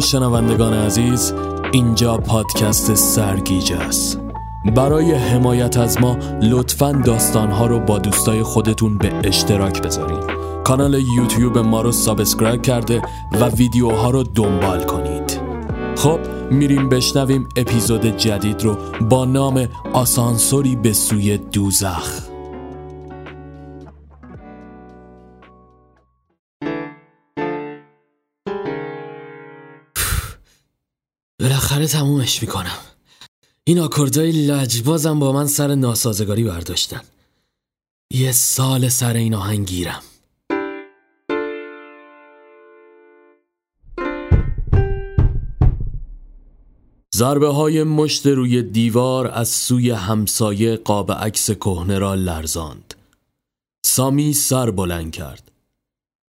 شنوندگان عزیز اینجا پادکست سرگیجه است. برای حمایت از ما لطفا داستانها رو با دوستای خودتون به اشتراک بذارین کانال یوتیوب ما رو سابسکرایب کرده و ویدیوها رو دنبال کنید. خب میریم بشنویم اپیزود جدید رو با نام آسانسوری به سوی دوزخ. بالاخره تمومش می‌کنم. این آکوردای لجبازم با من سر ناسازگاری برداشتن. یه سال سر این آهنگ گیرم. ضربه های مشت روی دیوار از سوی همسایه قاب عکس کهنه را لرزاند. سامی سر بلند کرد.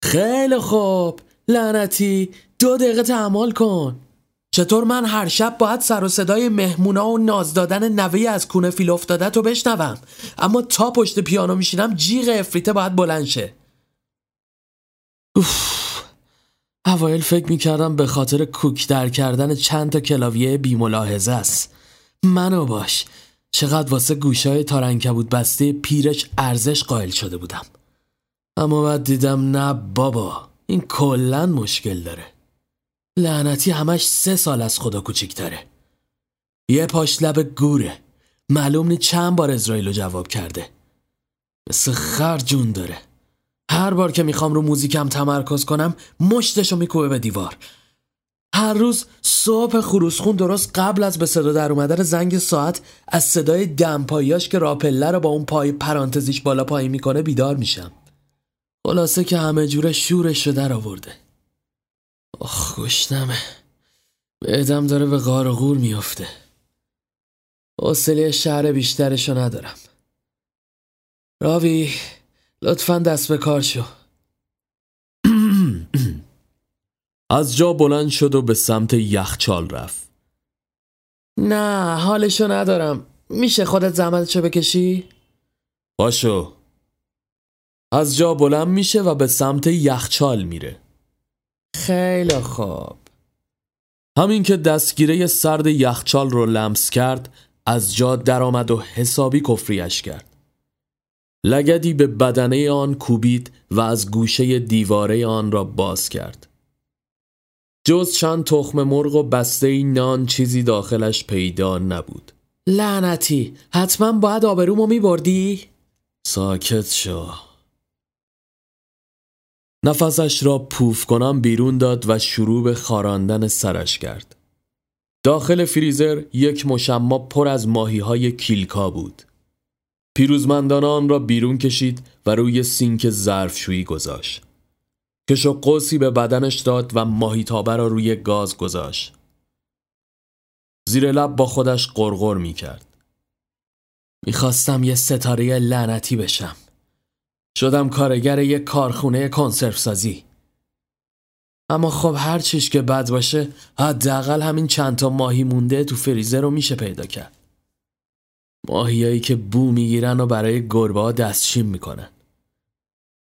خیلی خوب. لعنتی دو دقیقه تحمل کن. چطور من هر شب باید سر و صدای مهمونا و ناز دادن نوه از کونه فیل افتاده تو بشنوم. اما تا پشت پیانو میشینم جیغ افریته باید بلند شه. اوف. اوایل فکر می‌کردم به خاطر کوک در کردن چند تا کلاویه بیملاحظه است. منو باش. چقدر واسه گوشای تارنکبود بسته پیرش ارزش قائل شده بودم. اما بعد دیدم نه بابا این کلا مشکل داره. لعنتی همش سه سال از خدا کوچیکتره. یه پاش لب گوره. معلوم نی چند بار اسرائیل جواب کرده. مثل خر جون داره. هر بار که می‌خوام رو موزیکم تمرکز کنم مشتشو میکوبه به دیوار. هر روز صبح خروسخون درست قبل از به صدا در اومدن زنگ ساعت از صدای دمپاییاش که راپله رو با اون پای پرانتزیش بالا پایین می‌کنه بیدار میشم. خلاصه که همه جوره شورش رو در آورده. آخ گشتمه بعدم داره به غار و غور میافته. حوصله شهر بیشترشو ندارم. راوی لطفا دست به کار شو. از جا بلند شد و به سمت یخچال رفت. نه حالشو ندارم. میشه خودت زحمتشو بکشی؟ باشو. از جا بلند میشه و به سمت یخچال میره. خیلی خوب. همین که دستگیره سرد یخچال رو لمس کرد از جا درآمد و حسابی کفریش کرد. لگدی به بدنه آن کوبید و از گوشه دیواره آن را باز کرد. جز چند تخم مرغ و بسته نان چیزی داخلش پیدا نبود. لعنتی حتما باید آبرومو میبردی؟ ساکت شو. نفسش را پوف کنم بیرون داد و شروع به خاراندن سرش کرد. داخل فریزر یک مشما پر از ماهی های کیلکا بود. پیروزمندان آن را بیرون کشید و روی سینک ظرفشویی گذاشت. کش و قوسی به بدنش داد و ماهی تابه را روی گاز گذاشت. زیر لب با خودش قرقر می کرد می‌خواستم یه ستاره لعنتی بشم. شدم کارگر یک کارخونه کنسرو سازی اما خب هر چیش که بد باشه حداقل همین چند تا ماهی مونده تو فریزر رو میشه پیدا کرد. ماهیایی که بو می‌گیرن و برای گربه ها دستشیم می‌کنن.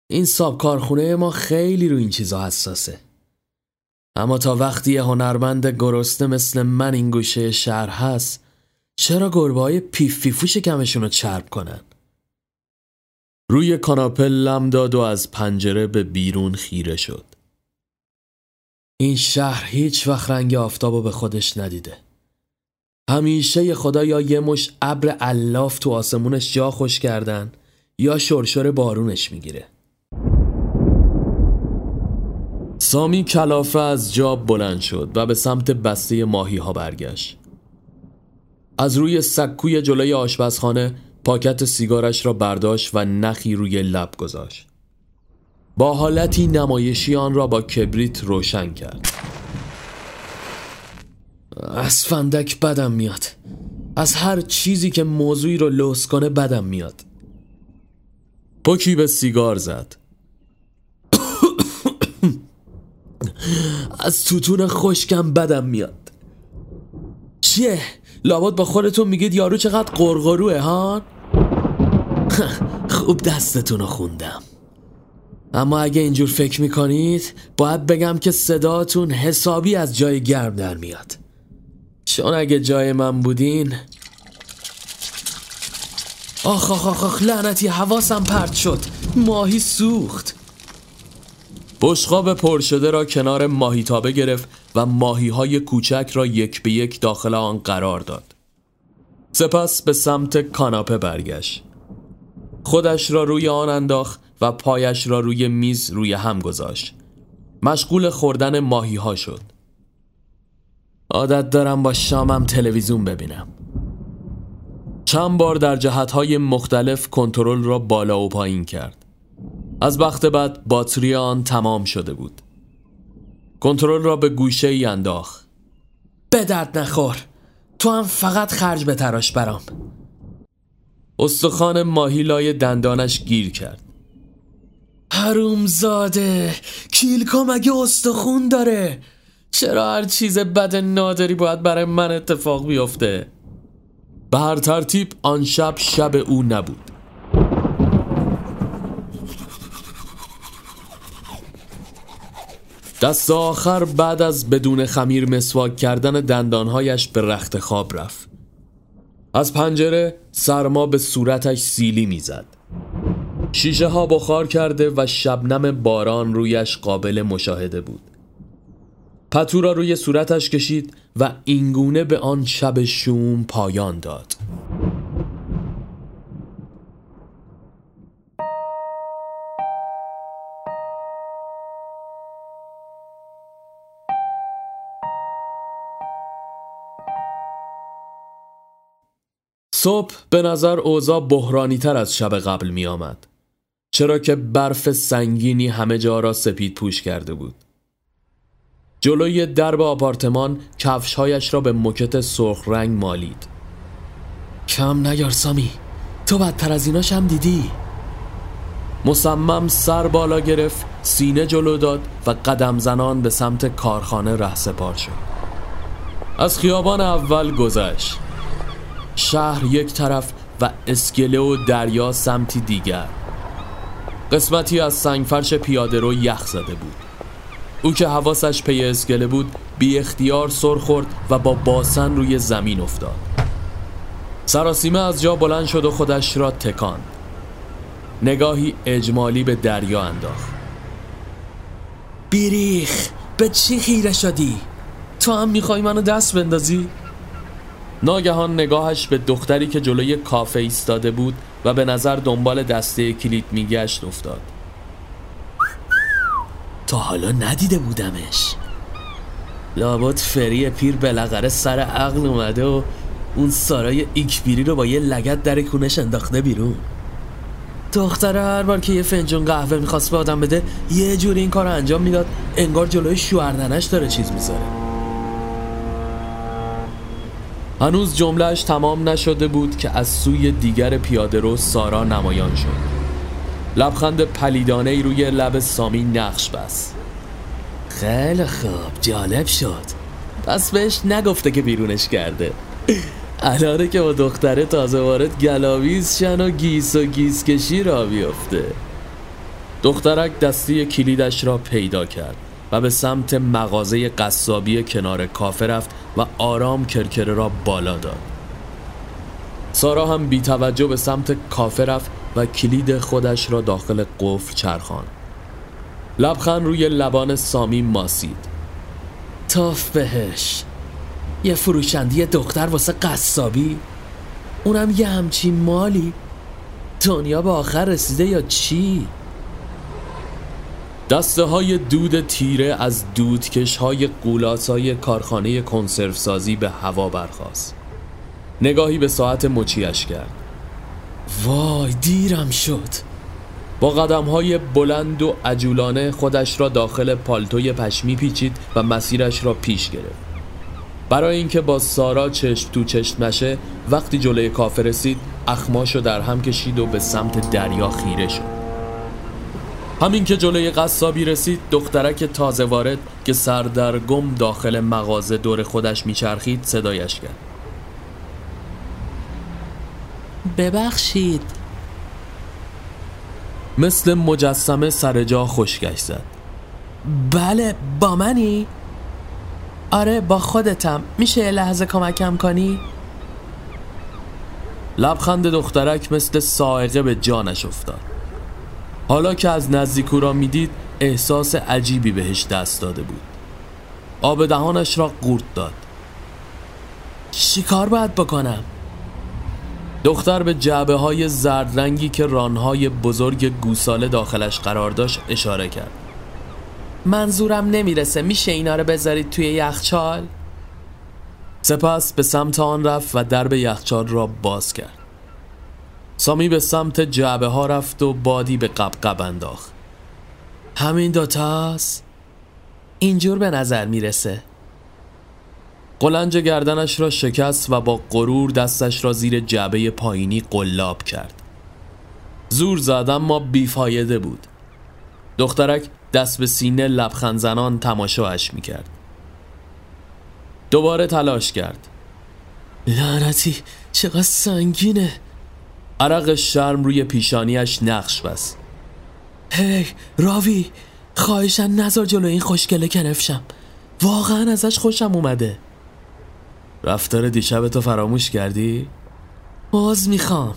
این ساب کارخونه ما خیلی رو این چیزا حساسه. اما تا وقتی یه هنرمند گرسنه مثل من این گوشه شهر هست چرا گربه های پیف پیفوش کمشون رو چرب کنن؟ روی کاناپه لم داد و از پنجره به بیرون خیره شد. این شهر هیچ وقت رنگ آفتاب به خودش ندیده. همیشه خدا یا یه مش ابر الاف تو آسمونش جا خوش کردن یا شرشر بارونش می‌گیره. سامی کلافه از جاب بلند شد و به سمت بسته ماهی ها برگشت. از روی سکوی جلوی آشپزخانه پاکت سیگارش را برداشت و نخی روی لب گذاشت. با حالتی نمایشی آن را با کبریت روشن کرد. از فندک بدم میاد. از هر چیزی که موضوعی رو لوس کنه بدم میاد. پوکی به سیگار زد. از توتون خشکم بدم میاد. چیه؟ لابد با خودتون میگید یارو چقدر قرقروه ها؟ خوب دستتون رو خوندم. اما اگه اینجور فکر می‌کنید باید بگم که صداتون حسابی از جای گرم در میاد. چون اگه جای من بودین آخ آخ آخ, آخ لعنتی حواسم پرت شد. ماهی سوخت. بشقاب پر شده را کنار ماهیتابه گرفت و ماهی های کوچک را یک به یک داخل آن قرار داد. سپس به سمت کاناپه برگشت. خودش را روی آن انداخت و پایش را روی میز روی هم گذاشت. مشغول خوردن ماهی ها شد. عادت دارم با شامم تلویزیون ببینم. چند بار در جهتهای مختلف کنترل را بالا و پایین کرد. از وقت بعد باتری آن تمام شده بود. کنترل را به گوشه ای انداخت. به درد نخور. تو هم فقط خرج به تراش برام. استخوان ماهی لای دندانش گیر کرد. زاده کیلکا مگه استخون داره؟ چرا هر چیز بد نادری باید برای من اتفاق بیفته؟ به هر ترتیب آن شب شب او نبود. دست آخر بعد از بدون خمیر مسواک کردن دندانهایش به رخت خواب رفت. از پنجره سرما به صورتش سیلی می‌زد. شیشه ها بخار کرده و شبنم باران رویش قابل مشاهده بود. پتو را روی صورتش کشید و اینگونه به آن شب شوم پایان داد. صبح به نظر اوضاع بحرانی تر از شب قبل می آمد. چرا که برف سنگینی همه جا را سپید پوش کرده بود. جلوی درب آپارتمان کفشهایش را به مکت سرخ رنگ مالید. کم نیار سامی تو بدتر از ایناش هم دیدی مصمم سر بالا گرفت سینه جلو داد و قدم زنان به سمت کارخانه ره سپار شد از خیابان اول گذشت شهر یک طرف و اسکله و دریا سمتی دیگر. قسمتی از سنگفرش پیاده رو یخ زده بود. او که حواسش پی اسکله بود بی اختیار سر خورد و با باسن روی زمین افتاد. سراسیمه از جا بلند شد و خودش را تکان. نگاهی اجمالی به دریا انداخت. بیریخ به چی خیره شدی؟ تو هم می‌خوای منو دست بندازی؟ ناگهان نگاهش به دختری که جلوی کافه ایستاده بود و به نظر دنبال دسته کلید میگشت افتاد. تا حالا ندیده بودمش. لابد فری پیر بالاخره سر عقل اومده و اون سارای ایکبیری رو با یه لگت در کونش انداخته بیرون. دختره هر بار که یه فنجون قهوه می‌خواست به آدم بده یه جوری این کار انجام می‌داد انگار جلوی شوهردنش داره چیز می‌ذاره. هنوز جملهش تمام نشده بود که از سوی دیگر پیاده رو سارا نمایان شد. لبخند پلیدانه ای روی لب سامی نقش بست. خیلی خوب جالب شد. پس بهش نگفته که بیرونش کرده. الانه که با دختره تازه وارد گلاویز شن و گیس و گیس کشی را بیفته. دخترک دسته کلیدش را پیدا کرد. و به سمت مغازه قصابی کنار کافه رفت و آرام کرکره را بالا داد. سارا هم بی توجه به سمت کافه رفت و کلید خودش را داخل قفل چرخان لبخند روی لبان سامی ماسید. تاف بهش یه فروشندی دختر واسه قصابی؟ اونم یه همچین مالی؟ دنیا به آخر رسیده یا چی؟ دسته های دود تیره از دودکش های کارخانه کنسرو سازی به هوا برخواست نگاهی به ساعت مچیش کرد. وای دیرم شد. با قدم های بلند و عجولانه خودش را داخل پالتوی پشمی پیچید و مسیرش را پیش گرفت. برای اینکه با سارا چشم تو چشم نشه وقتی جلوی کافه رسید اخماشو در هم کشید و به سمت دریا خیره شد. همین که جلوی قصابی رسید دخترک تازه وارد که سردرگم داخل مغازه دور خودش میچرخید صدایش کرد. ببخشید. مثل مجسمه سر جا خشکش زد. بله با منی؟ آره با خودتم. میشه یه لحظه کمکم کنی؟ لبخند دخترک مثل سائقه به جانش افتاد. حالا که از نزدیک را می‌دید احساس عجیبی بهش دست داده بود آب دهانش را قورت داد چی کار باید بکنم؟ دختر به جعبه های زرد رنگی که رانهای بزرگ گوساله داخلش قرار داشت اشاره کرد منظورم نمی‌رسه میشه اینا رو بذارید توی یخچال؟ سپس به سمت آن رفت و درب یخچال را باز کرد سامی به سمت جعبه ها رفت و بادی به قبقب انداخت. همین دوتاست؟ اینجور به نظر می‌رسه. قلنج گردنش را شکست و با غرور دستش را زیر جعبه پایینی قلاب کرد. زور زد اما بیفایده بود. دخترک دست به سینه لبخند زنان تماشاش می‌کرد. دوباره تلاش کرد. لعنتی چقدر سنگینه. عرق شرم روی پیشانیش نقش بست. هی راوی خواهشن نظر جلو این خوشگله کنفشم واقعا ازش خوشم اومده. رفتار دیشب تو فراموش کردی؟ باز می‌خوام.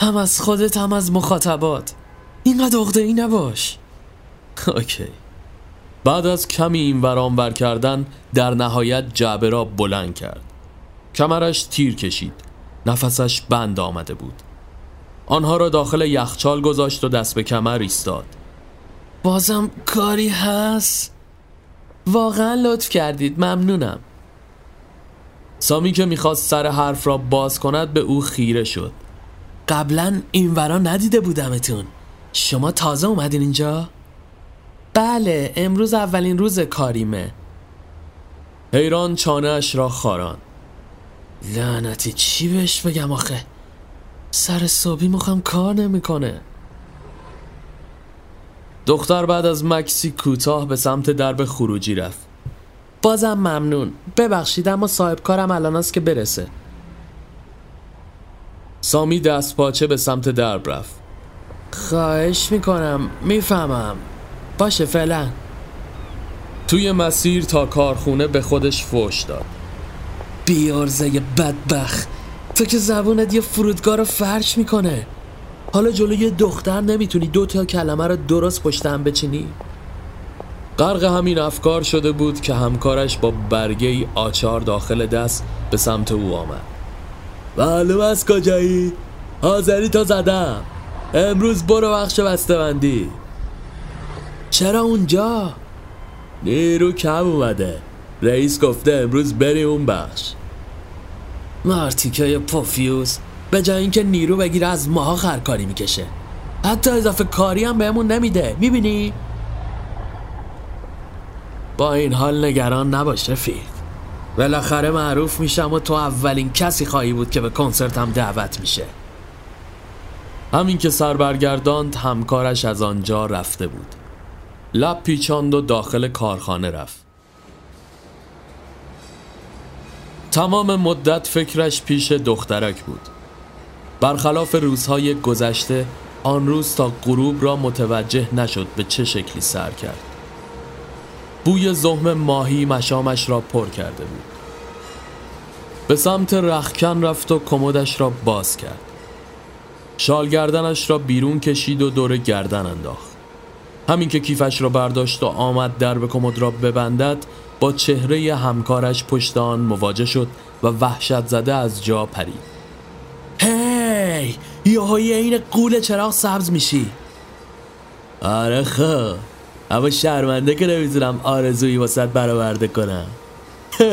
هم از خودت هم از مخاطبات. اینقدر اغده ای نباش. اوکی. بعد از کمی این ورانور کردن در نهایت جعبه را بلند کرد. کمرش تیر کشید. نفسش بند آمده بود. آنها را داخل یخچال گذاشت و دست به کمر ایستاد. بازم کاری هست؟ واقعا لطف کردید ممنونم. سامی که می‌خواست سر حرف را باز کند به او خیره شد. قبلا این ورا ندیده بودمتون. شما تازه اومدین اینجا؟ بله امروز اولین روز کاریمه. حیران چانهش را خاران لعنتی چی بهش بگم آخه؟ سر صبحی مخم کار نمی‌کنه. دختر بعد از مکسی کوتاه به سمت درب خروجی رفت. بازم ممنون. ببخشید اما صاحب کارم الان است که برسه. سامی دست پاچه به سمت درب رفت. خواهش می‌کنم. می‌فهمم. باشه فعلا. توی مسیر تا کارخونه به خودش فوش داد. بیارزه بدبخ تو که زبونت یه فرودگاه رو فرش می‌کنه. حالا جلوی دختر نمی‌تونی دو تا کلمه رو درست پشتم بچینی. غرق همین افکار شده بود که همکارش با برگه ای آچار داخل دست به سمت او آمد. معلوم از کجایی؟ حاضری تا زدم. امروز برو بخش بسته‌بندی. چرا اونجا؟ نیرو کم اومده. رئیس گفته امروز بری اون بخش. مارتیکای پوفیوز به جای اینکه نیرو بگیره از ماها خرکاری می‌کشه. حتی اضافه کاری هم بهمون نمیده می‌بینی؟ با این حال نگران نباش رفیق. بالاخره معروف میشم و تو اولین کسی خواهی بود که به کنسرتم دعوت میشه. همین که سر برگرداند همکارش از آنجا رفته بود. لب پیچاند و داخل کارخانه رفت. تمام مدت فکرش پیش دخترک بود. برخلاف روزهای گذشته آن روز تا غروب را متوجه نشد به چه شکلی سر کرد. بوی زهم ماهی مشامش را پر کرده بود. به سمت رخکن رفت و کمدش را باز کرد. شالگردنش را بیرون کشید و دور گردن انداخت. همین که کیفش را برداشت و آمد به کمد را ببندد با چهره همکارش پشت آن مواجه شد و وحشت زده از جا پرید. هی یهویی این قول چراغ سبز میشی. آره خب اما شرمنده که نمی‌تونم آرزویی واسط برآورده کنم.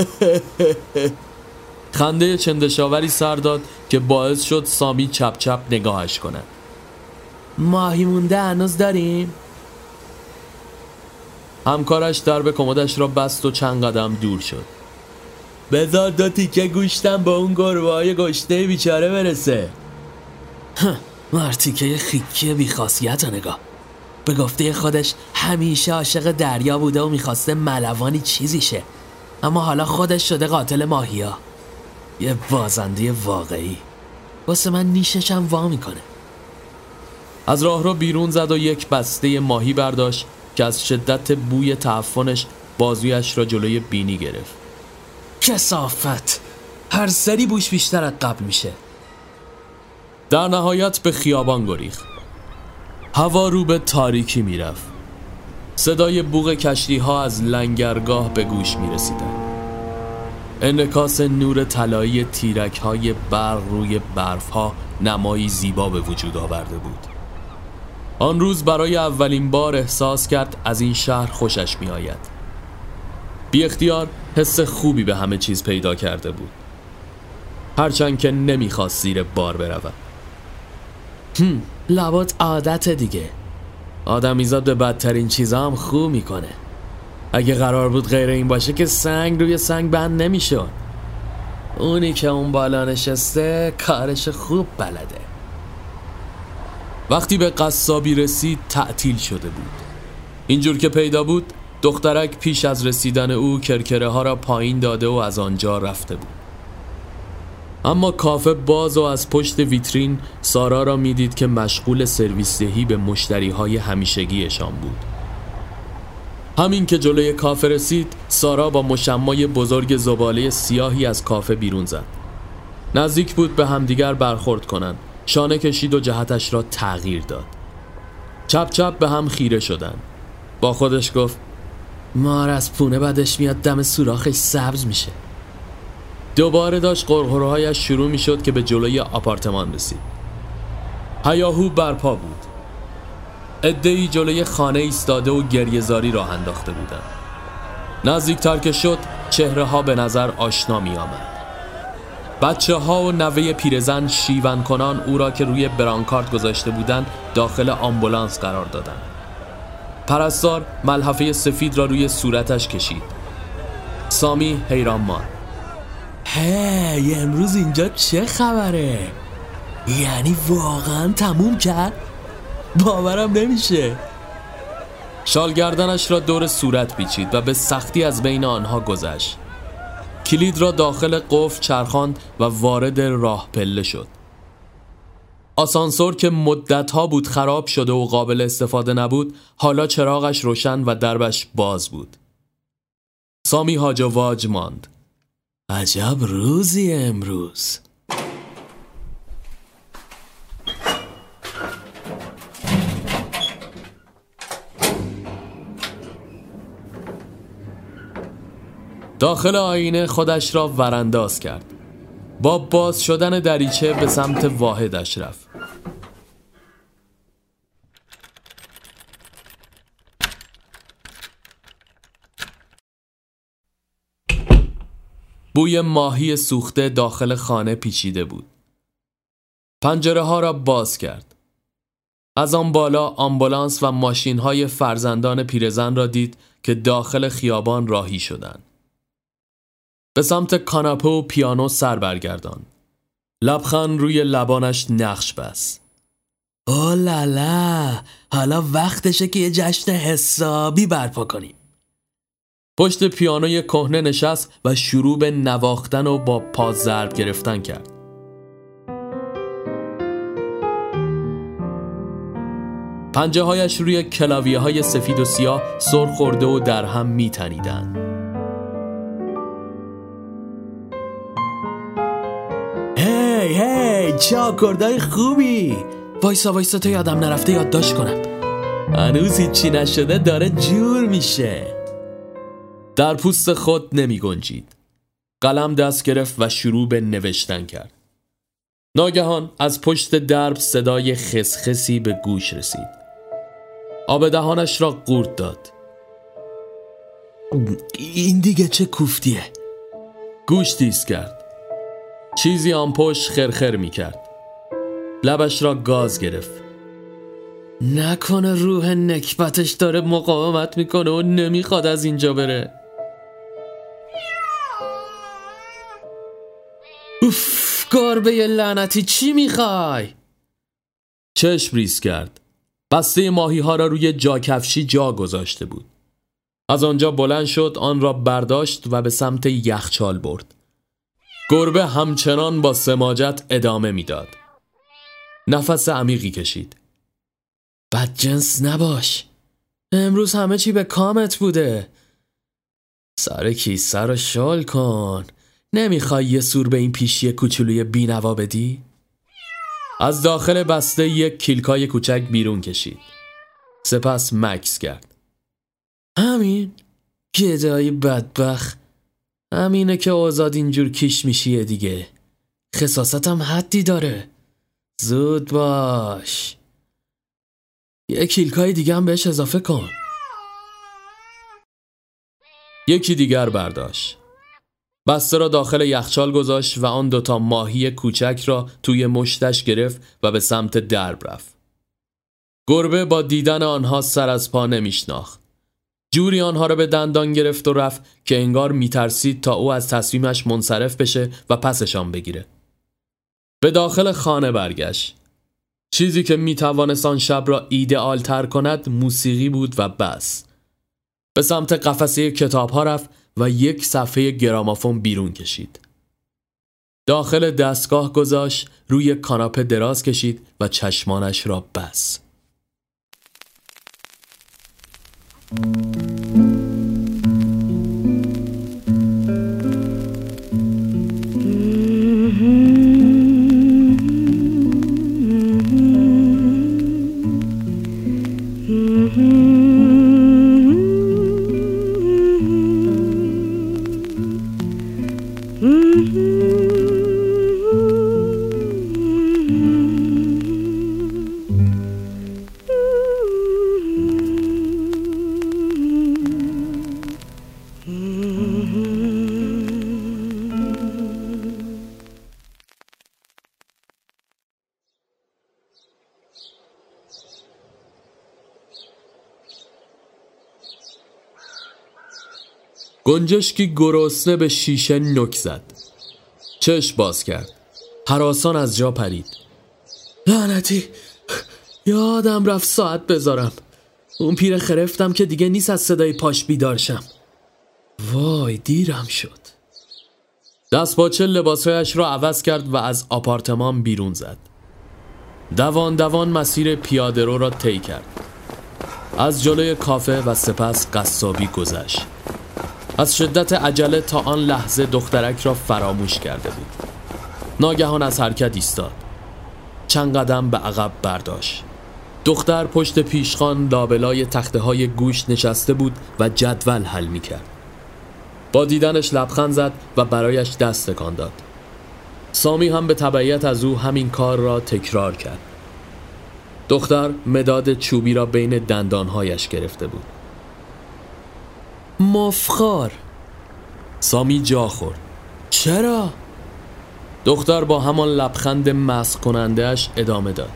خنده چندشاوری سر داد که باعث شد سامی چپ چپ نگاهش کند. ماهی مونده هنوز داریم؟ همکارش درب کمدش را بست و چند قدم دور شد. بذار دو تیکه گوشتم با اون گربه های گشته بیچاره برسه. مرتیکه خیکی بیخاصیت نگاه. به گفته خودش همیشه عاشق دریا بوده و می‌خواسته ملوانی چیزی شه. اما حالا خودش شده قاتل ماهیا. یه بازنده واقعی. واسه من نیششم وا می‌کنه. از راه رو بیرون زد و یک بسته ماهی برداشت که از شدت بوی تعفنش بازویش را جلوی بینی گرفت. کسافت. هر سری بوش بیشتر از قبل میشه. در نهایت به خیابان گریخت. هوا رو به تاریکی می‌رفت. صدای بوغ کشتی ها از لنگرگاه به گوش می رسیدن. انکاس نور طلایی تیرک های برق روی برف ها نمایی زیبا به وجود آورده بود. آن روز برای اولین بار احساس کرد از این شهر خوشش می آید بی اختیار حس خوبی به همه چیز پیدا کرده بود. هرچند که نمی‌خواست زیر بار برود. هم لابد عادت دیگه. آدمیزاد به بدترین چیزا هم خوب می‌کنه. اگه قرار بود غیر این باشه که سنگ روی سنگ بند نمی‌شد. اونی که اون بالا نشسته کارش خوب بلده. وقتی به قصابی رسید تعطیل شده بود. اینجور که پیدا بود دخترک پیش از رسیدن او کرکره ها را پایین داده و از آنجا رفته بود. اما کافه باز و از پشت ویترین سارا را می‌دید که مشغول سرویس دهی به مشتری های همیشگیشان بود. همین که جلوی کافه رسید سارا با مشمای بزرگ زباله سیاهی از کافه بیرون زد. نزدیک بود به همدیگر برخورد کنند. شانه کشید و جهتش را تغییر داد. چپ چپ به هم خیره شدند. با خودش گفت مار از پونه بدش میاد دم سوراخش سبز میشه. دوباره داشت قرقرهایش شروع می شد که به جلوی آپارتمان رسید. هیاهو برپا بود. ادهی جلوی خانه ایستاده و گریهزاری راه انداخته بودند. نزدیکتر که شد چهره ها به نظر آشنا می آمد بچه ها و نوه پیرزن شیون کنان او را که روی برانکارت گذاشته بودند داخل آمبولانس قرار دادند. پرستار ملحفه سفید را روی صورتش کشید. سامی حیران ماند. هی امروز اینجا چه خبره؟ یعنی واقعا تموم کرد؟ باورم نمیشه. شالگردنش را دور صورت پیچید و به سختی از بین آنها گذشت. کلید را داخل قفل چرخاند و وارد راه پله شد. آسانسور که مدتها بود خراب شده و قابل استفاده نبود حالا چراغش روشن و دربش باز بود. سامی هاج و واج ماند. عجب روزی امروز. داخل آینه خودش را ورانداز کرد. با باز شدن دریچه به سمت واحدش رفت. بوی ماهی سوخته داخل خانه پیچیده بود. پنجره ها را باز کرد. از آن بالا آمبولانس و ماشین های فرزندان پیرزن را دید که داخل خیابان راهی شدند. به سمت کاناپه و پیانو سر برگردان. لبخند روی لبانش نقش بس. او لالا حالا وقتشه که یه جشن حسابی برپا کنیم. پشت پیانوی کهنه نشست و شروع به نواختن و با پا ضرب گرفتن کرد. پنجه هایش روی کلاویه های سفید و سیاه سر خورده و در هم می هی هی چه آکوردای خوبی وایسا وایسا تا یادم نرفته یادداشت کنم هنوز هیچی نشده داره جور میشه در پوست خود نمی گنجید. قلم دست گرفت و شروع به نوشتن کرد. ناگهان از پشت درب صدای خسخسی به گوش رسید. آب دهانش را قورت داد. این دیگه چه کوفتیه؟ گوش تیز کرد. چیزی آن پشت خرخر می کرد. لبش را گاز گرفت. نکنه روح نکبتش داره مقاومت می‌کنه و نمی‌خواد از اینجا بره اوف گربه لعنتی چی می‌خوای؟ چشم ریز کرد بسته ماهی ها را روی جاکفشی جا گذاشته بود از آنجا بلند شد آن را برداشت و به سمت یخچال برد گربه همچنان با سماجت ادامه می‌داد. نفس عمیقی کشید. بدجنس نباش. امروز همه چی به کامت بوده. سر کیسه رو شال کن. نمی‌خوای یه سور به این پیشی کوچولوی بینوا بدی؟ از داخل بسته یک کیلکای کوچک بیرون کشید. سپس مکس کرد. همین. گدایی بدبخ همینه که آزاد اینجور کیش میشیه دیگه. خصاستم حدی داره. زود باش. یه کیلکای دیگه هم بهش اضافه کن. یکی دیگر برداشت. بسته را داخل یخچال گذاشت و آن دوتا ماهی کوچک را توی مشتش گرفت و به سمت درب رفت. گربه با دیدن آنها سر از پا نمیشناخت. جوری آنها را به دندان گرفت و رفت که انگار میترسید تا او از تصمیمش منصرف بشه و پسشان بگیره. به داخل خانه برگشت. چیزی که می‌توانست آن شب را ایدئال تر کند موسیقی بود و بس. به سمت قفسه کتاب ها رفت و یک صفحه گرامافون بیرون کشید. داخل دستگاه گذاشت روی کاناپه دراز کشید و چشمانش را بس. گنجشکی گرسنه به شیشه نک زد. چشم باز کرد. حراسان از جا پرید. لعنتی یادم رفت ساعت بذارم. اون پیر خرفتم که دیگه نیست از صدای پاش بیدارشم وای دیرم شد. دست باچه لباسهایش را عوض کرد و از آپارتمان بیرون زد. دوان دوان مسیر پیاده رو را طی کرد. از جلوی کافه و سپس قصابی گذشت. از شدت عجله تا آن لحظه دخترک را فراموش کرده بود. ناگهان از حرکت ایستاد. چند قدم به عقب برداشت. دختر پشت پیشخان لابلای تخته های گوش نشسته بود و جدول حل می کرد با دیدنش لبخند زد و برایش دست تکان داد. سامی هم به تبعیت از او همین کار را تکرار کرد. دختر مداد چوبی را بین دندانهایش گرفته بود. مفخار. سامی جا خورد. چرا؟ دختر با همان لبخند مسخ کنندهش ادامه داد.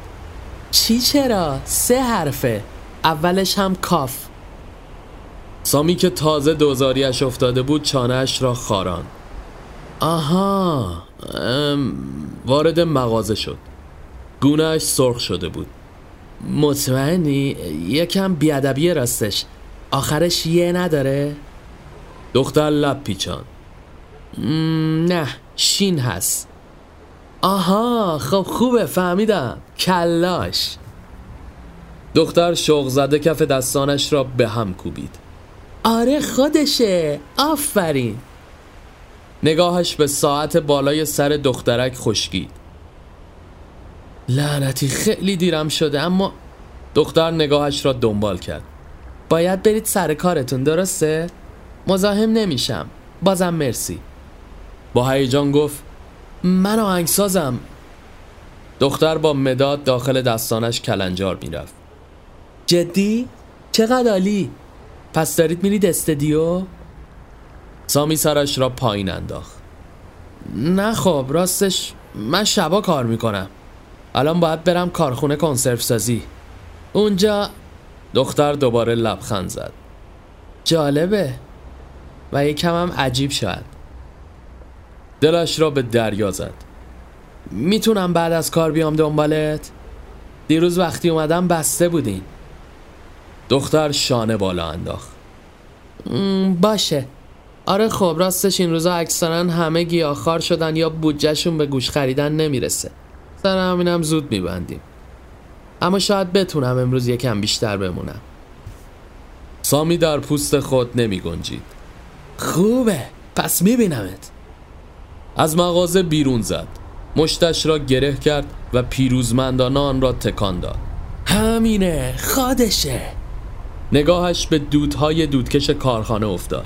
چی چرا؟ سه حرفه. اولش هم کاف. سامی که تازه دوزاریش افتاده بود چانهش را خاران آها. وارد مغازه شد. گونهش سرخ شده بود. مطمئنی؟ یکم بیادبی راستش. آخرش یه نداره؟ دختر لب پیچان. نه شین هست. آها خب خوبه فهمیدم. کلاش. دختر شوق زده کف دستانش را به هم کوبید. آره خودشه. آفرین. نگاهش به ساعت بالای سر دخترک خشکید. لعنتی خیلی دیرم شده اما دختر نگاهش را دنبال کرد. باید برید سر کارتون درسته؟ مزاحم نمیشم بازم مرسی با هیجان گفت من آهنگسازم دختر با مداد داخل دستانش کلنجار می‌رفت جدی؟ چقدر عالی؟ پس دارید میرید استدیو؟ سامی سرش را پایین انداخت نه خب راستش من شبا کار می‌کنم الان باید برم کارخونه کنسرف سازی اونجا دختر دوباره لبخند زد. جالبه. و یکم هم عجیب شد. دلش را به دریا زد. می‌تونم بعد از کار بیام دنبالت؟ دیروز وقتی اومدم بسته بودین. دختر شانه بالا انداخت. باشه. آره خب راستش این روزا اکثرا همه گیاهخوار شدن یا بودجهشون به گوش خریدن نمی‌رسه. سر همینم زود میبندیم. اما شاید بتونم امروز یکم بیشتر بمونم. سامی در پوست خود نمی گنجید. خوبه پس میبینمت. از مغازه بیرون زد. مشتش را گره کرد و پیروزمندانه آن را تکان داد. همینه خادشه. نگاهش به دودهای دودکش کارخانه افتاد.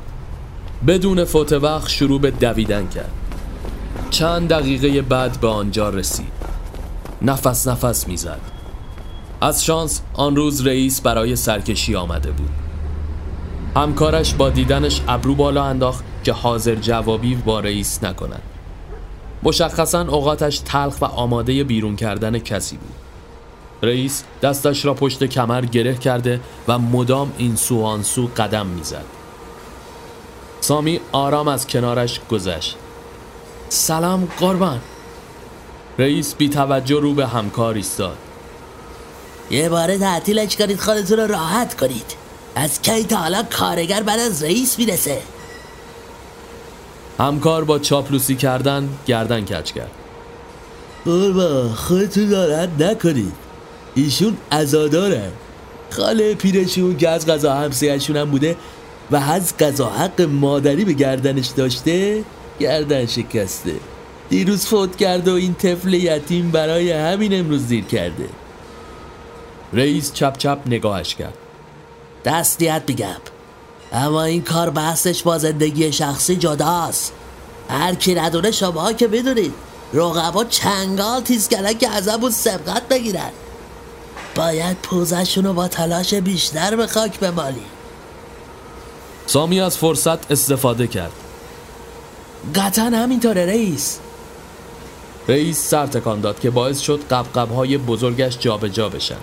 بدون فوت وقت شروع به دویدن کرد. چند دقیقه بعد به آنجا رسید. نفس نفس می‌زد. از شانس آن روز رئیس برای سرکشی آمده بود. همکارش با دیدنش ابرو بالا انداخت که حاضر جوابی با رئیس نکند. مشخصا اوقاتش تلخ و آماده بیرون کردن کسی بود. رئیس دستش را پشت کمر گره کرده و مدام این سو آن قدم می‌زد. سامی آرام از کنارش گذشت. سلام قربان. رئیس بی توجه رو به همکار ایستاد. یه باره تعطیلش کنید خودتون رو راحت کنید. از کی تا حالا کارگر بعد از رئیس می‌رسه؟ همکار با چاپلوسی کردن گردن کچ کرد. قربان خودتون ناراحت نکنید. ایشون ازاداره. خاله پیرشون که از غذا همسیهشون هم بوده و از غذا حق مادری به گردنش داشته گردن شکسته. دیروز فوت کرده و این طفل یتیم برای همین امروز دیر کرده. رئیس چپ چپ نگاهش کرد. دستیت میگم اما این کار بحثش با زندگی شخصی جداست. هر کی ندونه شما که بدونید رقبا چنگال تیز کردن که ازمون سبقت بگیرن. باید پوزشون رو با تلاش بیشتر به خاک بمالی سامی از فرصت استفاده کرد. قطعا همینطوره رئیس. رئیس سر تکان داد که باعث شد قبقب های بزرگش جابجا جا بشن.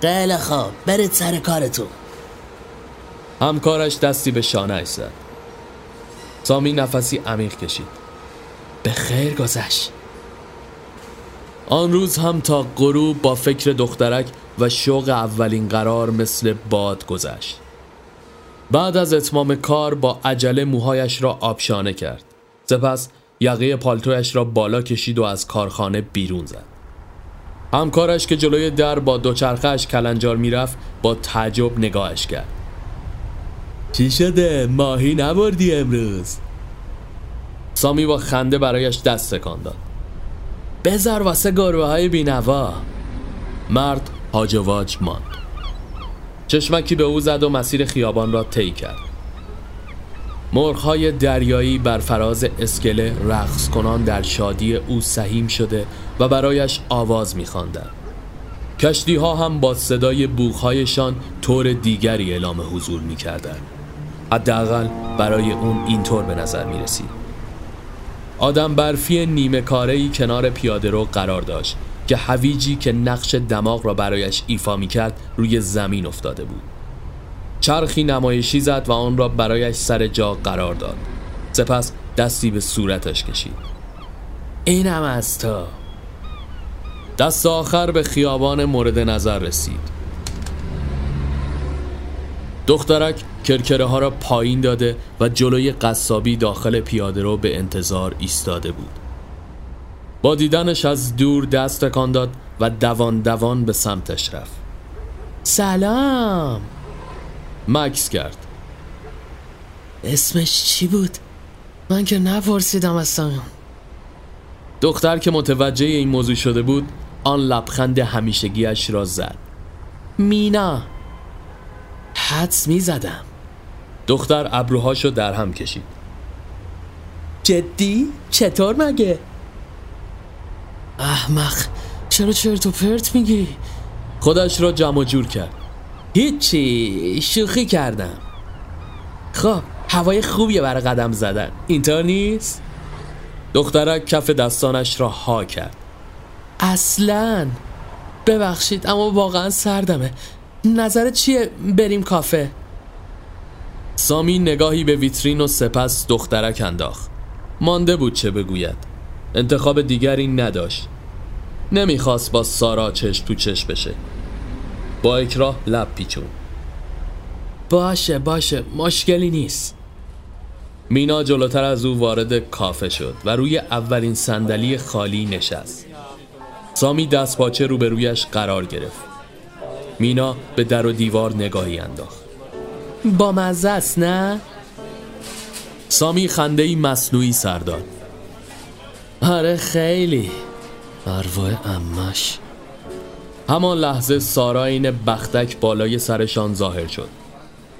خیلی خوب. برید سر کارتون. همکارش دستی به شانه زد. سامی نفسی عمیق کشید. به خیر گذشت. آن روز هم تا غروب با فکر دخترک و شوق اولین قرار مثل باد گذشت. بعد از اتمام کار با عجله موهایش را آبشانه کرد. سپس یقه پالتویش را بالا کشید و از کارخانه بیرون زد. همکارش که جلوی در با دوچرخهش کلنجار می‌رفت با تعجب نگاهش کرد. چی شده؟ ماهی نبردی امروز؟ سامی با خنده برایش دست تکان داد. بذار واسه گربه های بینوا. مرد هاجواج ماند. چشمکی به او زد و مسیر خیابان را طی کرد. مرغهای دریایی بر فراز اسکله رقص کنان در شادی او سهیم شده و برایش آواز میخواندند. کشتی ها هم با صدای بوغهایشان طور دیگری اعلام حضور می‌کردند. حداقل برای اون اینطور به نظر می رسید. آدم برفی نیمه کاره کنار پیاده رو قرار داشت که هویجی که نقش دماغ را برایش ایفا می کرد روی زمین افتاده بود چرخی نمایشی زد و آن را برایش سر جا قرار داد. سپس دستی به صورتش کشید. اینم از تو. دست آخر به خیابان مورد نظر رسید. دخترک کرکره ها را پایین داده و جلوی قصابی داخل پیاده رو به انتظار ایستاده بود. با دیدنش از دور دست تکان داد و دوان دوان به سمتش رفت. سلام! مکس کرد اسمش چی بود؟ من که نپرسیدم اصلا دختر که متوجه این موضوع شده بود آن لبخند همیشگیش را زد مینا حدس می زدم دختر ابروهاشو در هم کشید جدی؟ چطور مگه؟ احمق چرا چرت و پرت میگی؟ خودش را جمع جور کرد هیچی شوخی کردم. خب هوای خوبیه برای قدم زدن. اینطور نیست؟ دخترک کف دستانش را ها کرد. اصلا. ببخشید اما واقعا سردمه. نظرت چیه؟ بریم کافه. سامی نگاهی به ویترین و سپس دخترک انداخت. مانده بود چه بگوید. انتخاب دیگری نداشت. نمی‌خواست با سارا چشم تو چشم بشه. با اکراه لب پیچون. باشه باشه مشکلی نیست. مینا جلوتر از او وارد کافه شد و روی اولین صندلی خالی نشست. سامی دست پاچه روبرویش قرار گرفت. مینا به در و دیوار نگاهی انداخت. با مزه است نه؟ سامی خنده ای مصنوعی سر داد. آره خیلی. ارواح امش همان لحظه سارا این بختک بالای سرشان ظاهر شد.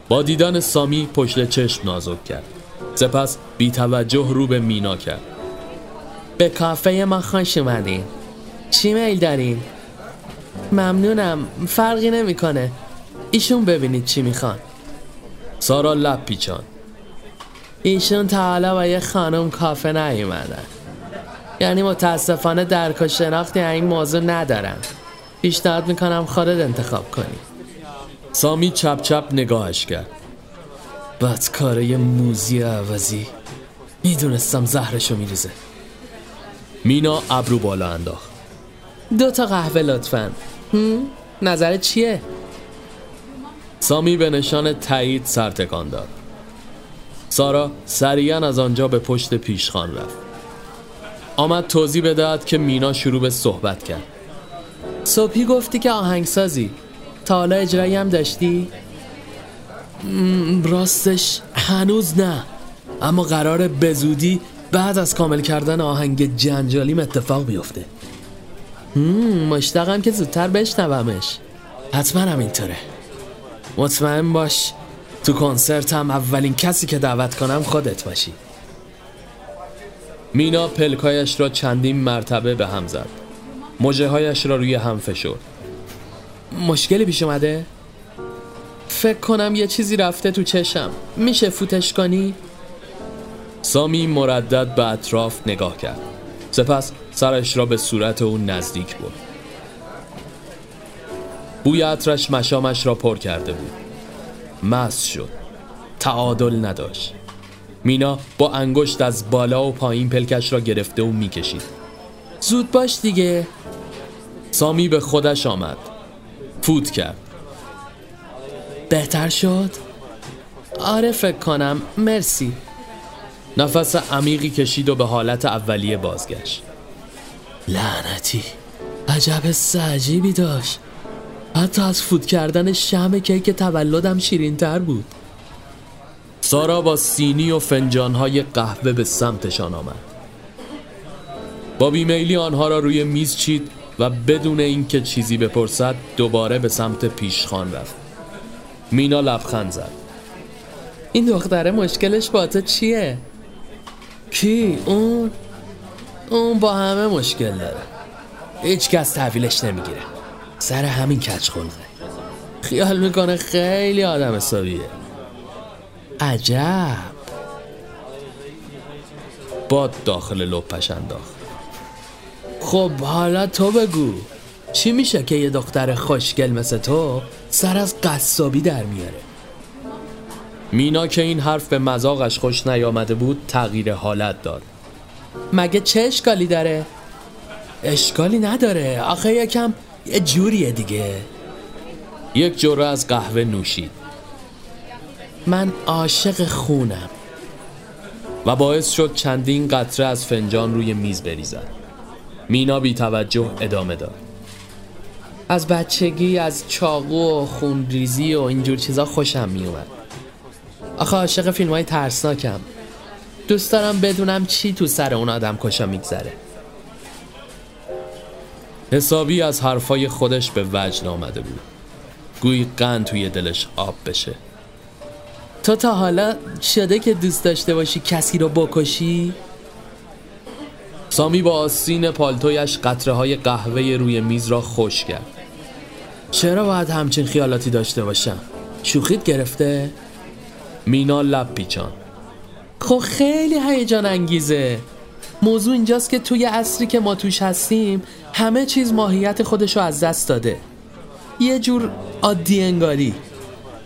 با دیدن سامی پشت چشم نازک کرد. سپس بی توجه رو به مینا کرد. به کافه ما خوش اومدین. چی میل دارین؟ ممنونم فرقی نمی‌کنه. ایشون ببینید چی می‌خوان. سارا لب پیچان ایشون تا حالا با یه خانم کافه نیومدن. یعنی متاسفانه درک و شناختی این موضوع ندارم پیشنهاد می‌کنم خودت انتخاب کنی. سامی چپ چپ نگاهش کرد. بدکاره موزی عوضی می‌دونستم زهرشو میریزه. مینا ابرو بالا انداخت. دو تا قهوه لطفا. نظرت چیه؟ سامی به نشان تایید سر تکان داد. سارا سریعا از آنجا به پشت پیشخان رفت. آمد توضیح بدهد که مینا شروع به صحبت کرد. صبحی گفتی که آهنگسازی. تا حالا اجرایی هم داشتی؟ راستش هنوز نه. اما قرار به زودی بعد از کامل کردن آهنگ جنجالیم اتفاق بیفته. مشتاقم که زودتر بشنومش. حتما همینطوره مطمئن باش تو کنسرت هم اولین کسی که دعوت کنم خودت باشی. مینا پلکایش را چندین مرتبه به هم زد. مجه هایش را روی هم فشرد. مشکلی پیش اومده؟ فکر کنم یه چیزی رفته تو چشم. میشه فوتش کنی؟ سامی مردد به اطراف نگاه کرد. سپس سرش را به صورت او نزدیک برد. بوی عطرش مشامش را پر کرده بود. مس شد. تعادل نداشت. مینا با انگشت از بالا و پایین پلکش را گرفته و می‌کشید. زود باش دیگه. سامی به خودش آمد. فوت کرد. بهتر شد؟ آره فکر کنم. مرسی. نفس عمیقی کشید و به حالت اولیه بازگشت. لعنتی. عجب عجیبی داشت. حتی از فوت کردن شم کیک تولدم شیرین تر بود. سارا با سینی و فنجانهای قهوه به سمتشان آمد. با بیمیلی آنها را روی میز چید و بدون اینکه چیزی بپرسد دوباره به سمت پیشخان رفت. مینا لبخند زد. این دختره مشکلش با تو چیه؟ کی؟ اون؟ اون با همه مشکل داره. هیچ کس تحویلش نمی‌گیره. سر همین کچ خلقه. خیال می‌کنه خیلی آدم حسابیه. عجب. باد داخل لپش انداخت. خب حالا تو بگو. چی میشه که یه دختر خوشگل مثل تو سر از قصابی در میاره؟ مینا که این حرف به مزاقش خوش نیامده بود تغییر حالت داد. مگه چه اشکالی داره؟ اشکالی نداره. آخه یکم یه جوریه دیگه. یک جوره از قهوه نوشید. من عاشق خونم. و باعث شد چندین قطره از فنجان روی میز بریزد. مینا بی توجه ادامه داد. از بچگی از چاقو و خونریزی و اینجور چیزا خوشم میومد. آخه عاشق فیلم های ترسناکم. دوست دارم بدونم چی تو سر اون آدم کشا میگذره. حسابی از حرفای خودش به وجد آمده بود. گویی قند توی دلش آب بشه. تو تا حالا شده که دوست داشته باشی کسی رو بکشی؟ سامی با آسین پالتویش قطره های قهوه روی میز را خوش کرد. چرا باید همچین خیالاتی داشته باشم؟ شوخیت گرفته؟ مینا لب پیچان خب خیلی هیجان انگیزه. موضوع اینجاست که توی عصری که ما توش هستیم همه چیز ماهیت خودش رو از دست داده. یه جور عادی انگاری.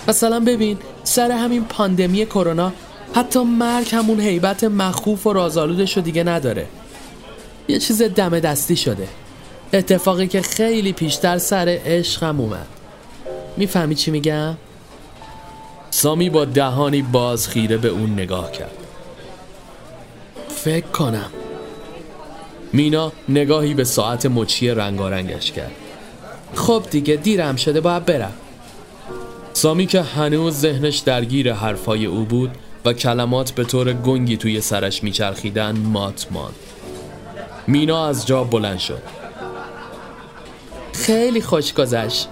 مثلا ببین سر همین پاندمی کرونا حتی مرگ همون حیبت مخوف و رازآلودش رو دیگه نداره. یه چیز دم دستی شده. اتفاقی که خیلی پیشتر سر عشقم اومد. می‌فهمی چی میگم؟ سامی با دهانی باز خیره به اون نگاه کرد. فکر کنم. مینا نگاهی به ساعت مچی رنگارنگش کرد. خب دیگه دیرم شده باید برم. سامی که هنوز ذهنش درگیر حرفای او بود و کلمات به طور گنگی توی سرش میچرخیدن مات ماند. مینا از جا بلند شد. خیلی خوش گذشت.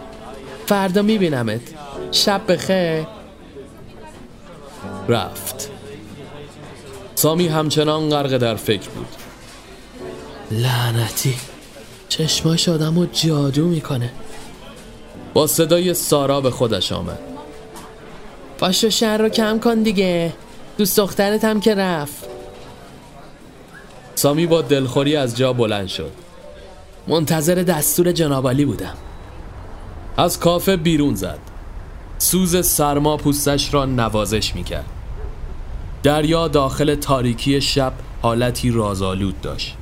فردا میبینمت. شب بخیر. رفت. سامی همچنان غرق در فکر بود. لعنتی. چشماش آدم رو جادو می‌کنه. با صدای سارا به خودش آمد. پاشو شهر رو کم کن دیگه. دوست دخترت هم که رفت. سامی با دلخوری از جا بلند شد. منتظر دستور جنابالی بودم. از کافه بیرون زد. سوز سرما پوستش را نوازش می‌کرد. دریا داخل تاریکی شب حالتی رازآلود داشت.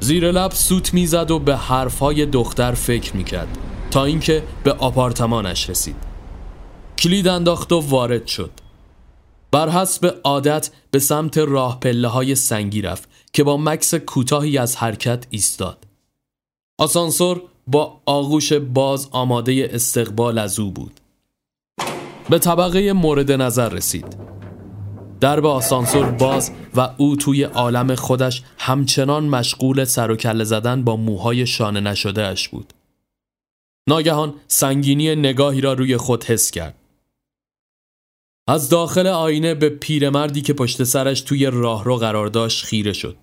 زیر لب سوت می‌زد و به حرفهای دختر فکر می‌کرد تا اینکه به آپارتمانش رسید. کلید انداخت و وارد شد. بر حسب عادت به سمت راه پله های سنگی رفت. که با مکس کوتاهی از حرکت ایستاد. آسانسور با آغوش باز آماده استقبال از او بود. به طبقه مورد نظر رسید. درب آسانسور باز و او توی عالم خودش همچنان مشغول سر و کله زدن با موهای شانه نشده اش بود. ناگهان سنگینی نگاهی را روی خود حس کرد. از داخل آینه به پیرمردی که پشت سرش توی راهرو قرار داشت خیره شد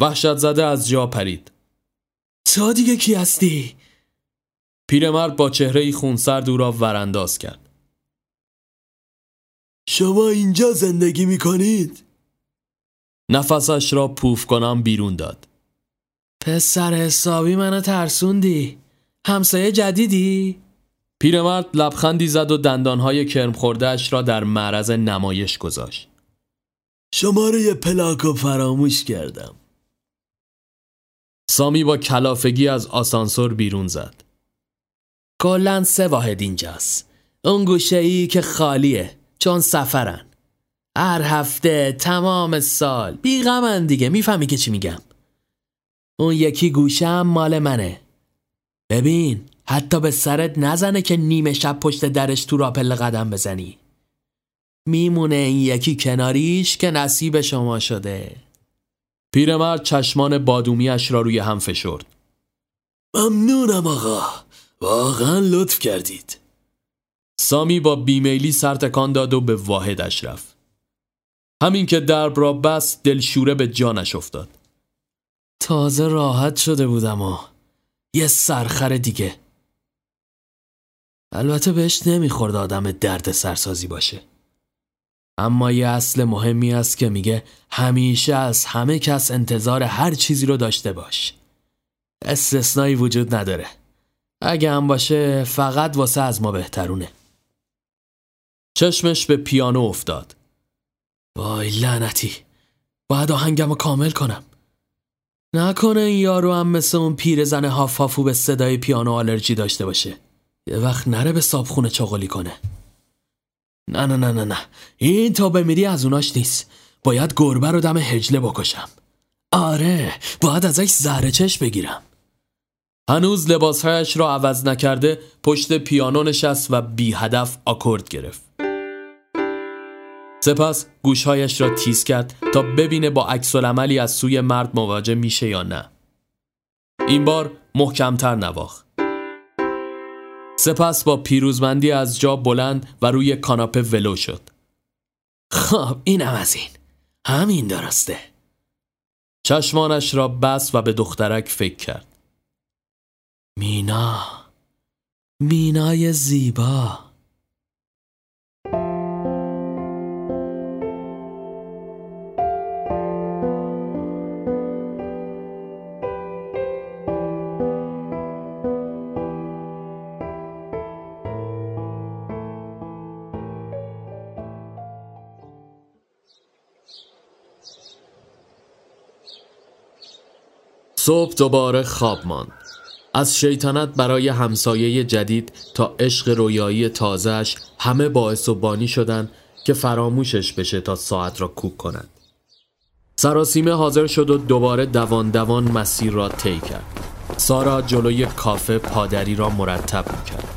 وحشت زده از جا پرید تا دیگه کی هستی؟ پیرمرد با چهره خونسرد او را ورانداز کرد شما اینجا زندگی می‌کنید؟ نفسش را پوف کنم بیرون داد پسر حسابی منو ترسوندی همسایه جدیدی؟ پیرمرد لبخندی زد و دندانهای کرم خوردهش را در معرض نمایش گذاشت. شماره پلاکو فراموش کردم. سامی با کلافگی از آسانسور بیرون زد. کلا سه واحد اینجاست. اون گوشه ای که خالیه چون سفرن. هر هفته تمام سال. بیغمن دیگه می‌فهمی که چی میگم. اون یکی گوشه هم مال منه. ببین حتی به سرت نزنه که نیمه شب پشت درش تو راپل قدم بزنی. میمونه این یکی کناریش که نصیب شما شده. پیرمرد چشمان بادومیش را روی هم فشرد. ممنونم آقا. واقعا لطف کردید. سامی با بیمیلی سر تکان داد و به واحدش رفت. همین که درب را بس دلشوره به جانش افتاد. تازه راحت شده بودم و یه سرخر دیگه. البته بهش نمی‌خورد آدم درد سرسازی باشه. اما یه اصل مهمی است که میگه همیشه از همه کس انتظار هر چیزی رو داشته باش. استثنایی وجود نداره. اگه هم باشه فقط واسه از ما بهترونه. چشمش به پیانو افتاد. وای لعنتی. باید آهنگم کامل کنم. نکنه این یارو هم مثل اون پیرزن هاف به صدای پیانو آلرژی داشته باشه. یه وقت نره به صابخونه چغلی کنه. نه نه نه نه نه. این تا بمیری از اوناش نیست. باید گربه رو دم هجله بکشم. آره باید ازش زهره چش بگیرم. هنوز لباسهایش را عوض نکرده پشت پیانو نشست و بی هدف آکورد گرفت. سپس گوشهایش را تیز کرد تا ببینه با عکس عملی از سوی مرد مواجه میشه یا نه. این بار محکمتر نواخت. سپس با پیروزمندی از جا بلند و روی کاناپه ولو شد. خب اینم از این. همین درسته. چشمانش را بس و به دخترک فکر کرد. مینا مینای زیبا. صبح دوباره خواب ماند. از شیطنت برای همسایه جدید تا عشق رویایی تازهش همه باعث و بانی شدن که فراموشش بشه تا ساعت را کوک کند. سراسیمه حاضر شد و دوباره دوان دوان مسیر را طی کرد. سارا جلوی کافه پادری را مرتب می‌کرد.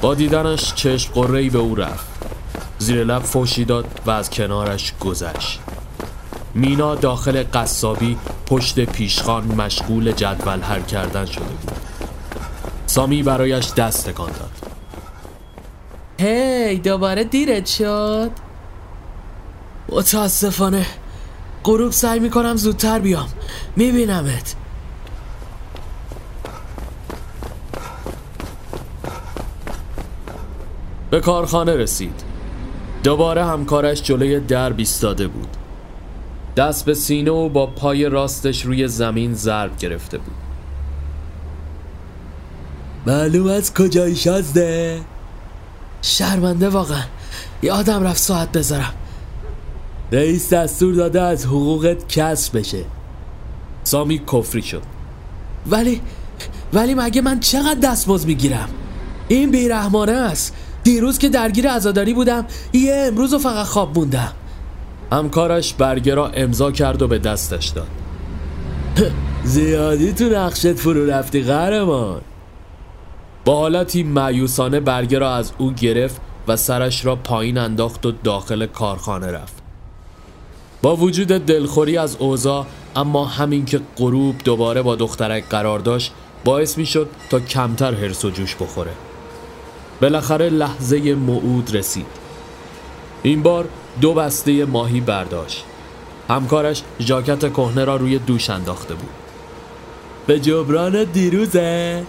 با دیدنش چشم قرهی به او رفت. زیر لب فوشی داد و از کنارش گذشت. مینا داخل قصابی پشت پیشخان مشغول جدول حل کردن شده بود. سامی برایش دست تکان داد. هی دوباره دیرت شد؟ متاسفانه غروب سعی می‌کنم زودتر بیام. میبینمت. به کارخانه رسید. دوباره همکارش جلوی در ایستاده بود. دست به سینه و با پای راستش روی زمین ضرب گرفته بود. معلوم از کجایی شازده؟ شرمنده واقعا. یادم رفت ساعت بذارم. رئیس دستور داده از حقوقت کسر بشه. سامی کفری شد. ولی ولی مگه من چقدر دستمزد می‌گیرم؟ این بیرحمانه است. دیروز که درگیر عزاداری بودم یه امروز و فقط خواب موندم. همکارش برگه را امضا کرد و به دستش داد. زیادی تو نقشت فرو رفتی قهرمان. با حالتی معیوسانه برگه را از او گرفت و سرش را پایین انداخت و داخل کارخانه رفت. با وجود دلخوری از اوضاع اما همین که غروب دوباره با دخترک قرار داشت باعث می شد تا کمتر هرس و جوش بخوره. بالاخره لحظه موعود رسید. این بار دو بسته ماهی برداشت. همکارش ژاکت کهنه را روی دوش انداخته بود. به جبران دیروزه.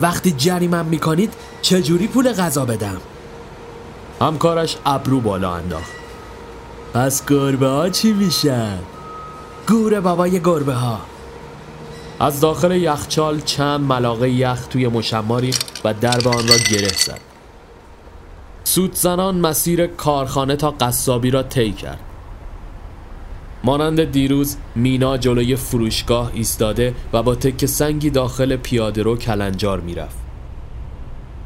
وقتی جریمم می‌کنید چجوری پول غذا بدم؟ همکارش ابرو بالا انداخت. پس گربه ها چی میشن؟ گور بابای گربه ها. از داخل یخچال چند ملاقه یخ توی مشماری و درب آن را گره زد. سودزنان مسیر کارخانه تا قصابی را طی کرد. مانند دیروز مینا جلوی فروشگاه ایستاده و با تک سنگی داخل پیاده رو کلنجار می‌رفت.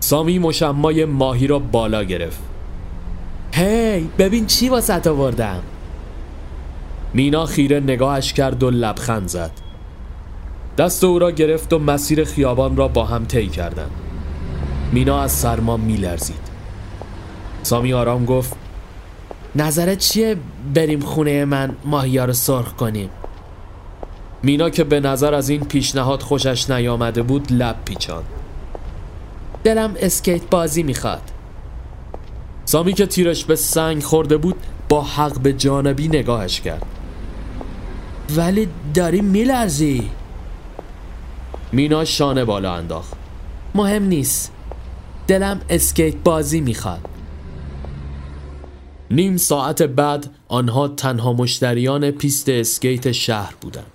سامی مشمای ماهی را بالا گرفت. هی ببین چی واسه آوردم. مینا خیره نگاهش کرد و لبخند زد. دست او را گرفت و مسیر خیابان را با هم طی کردند. مینا از سرما میلرزید. سامی آرام گفت نظرت چیه بریم خونه من ماهیا رو سرخ کنیم؟ مینا که به نظر از این پیشنهاد خوشش نیامده بود لب پیچان دلم اسکیت بازی می‌خواد. سامی که تیرش به سنگ خورده بود با حق به جانبی نگاهش کرد. ولی داری میلرزی. مینا شانه بالا انداخت. مهم نیست. دلم اسکیت بازی می‌خواد. نیم ساعت بعد آنها تنها مشتریان پیست اسکیت شهر بودند.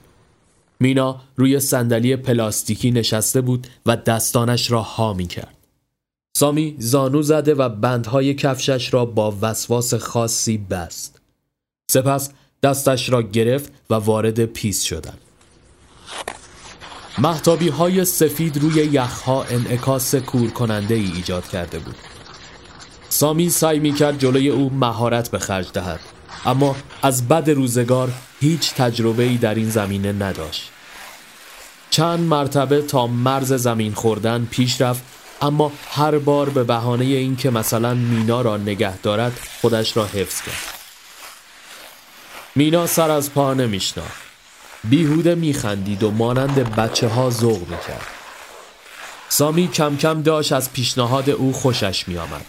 مینا روی صندلی پلاستیکی نشسته بود و دستانش را ها می کرد. سامی زانو زده و بندهای کفشش را با وسواس خاصی بست. سپس دستش را گرفت و وارد پیست شدند. مهتابی های سفید روی یخها انعکاس کور کننده ای ایجاد کرده بود. سامی سعی می کرد جلوی او مهارت به خرج دهد. اما از بد روزگار هیچ تجربه ای در این زمینه نداشت. چند مرتبه تا مرز زمین خوردن پیش رفت اما هر بار به بهانه اینکه مثلا مینا را نگه دارد خودش را حفظ کرد. مینا سر از پا نمیشناخت. بیهوده میخندید و مانند بچه ها ذوق می‌کرد. سامی کم کم داشت از پیشنهاد او خوشش میآمد.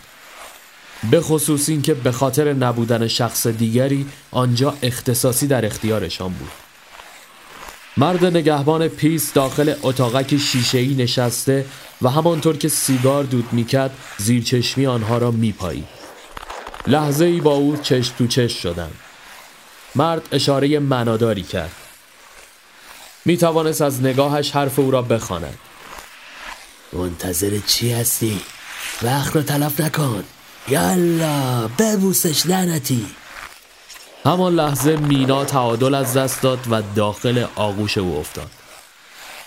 به خصوص اینکه به خاطر نبودن شخص دیگری آنجا اختصاصی در اختیارشان بود. مرد نگهبان پیس داخل اتاقک شیشه‌ای نشسته و همانطور که سیگار دود می‌کرد زیر چشمی آنها را میپایی لحظه ای با او چشم تو چشم شدند. مرد اشاره مناداری کرد. می توانست از نگاهش حرف او را بخواند. منتظر چی هستی؟ وقت را تلف نکن. یالا ببوسش لعنتی. همان لحظه مینا تعادل از دست داد و داخل آغوش او افتاد.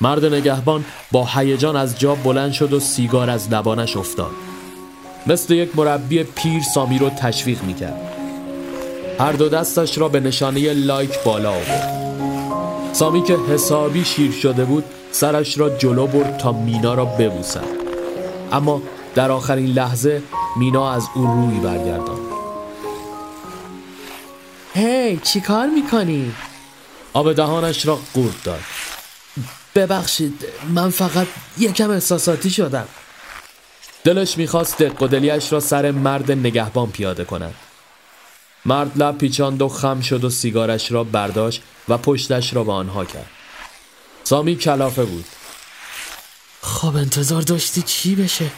مرد نگهبان با هیجان از جا بلند شد و سیگار از لبانش افتاد. مثل یک مربی پیر سامی رو تشویق می‌کرد. هر دو دستش را به نشانه لایک بالا آورد. سامی که حسابی شیر شده بود سرش را جلو برد تا مینا را ببوسد. اما در آخرین لحظه مینا از او روی برگرداند هی چی کار می‌کنی؟ آب دهانش را قورت داد. ببخشید من فقط یکم احساساتی شدم. دلش می‌خواست دق را سر مرد نگهبان پیاده کند. مرد لب پیچاند و خم شد و سیگارش را برداشت و پشتش را به آنها کرد. سامی کلافه بود. خب انتظار داشتی چی بشه؟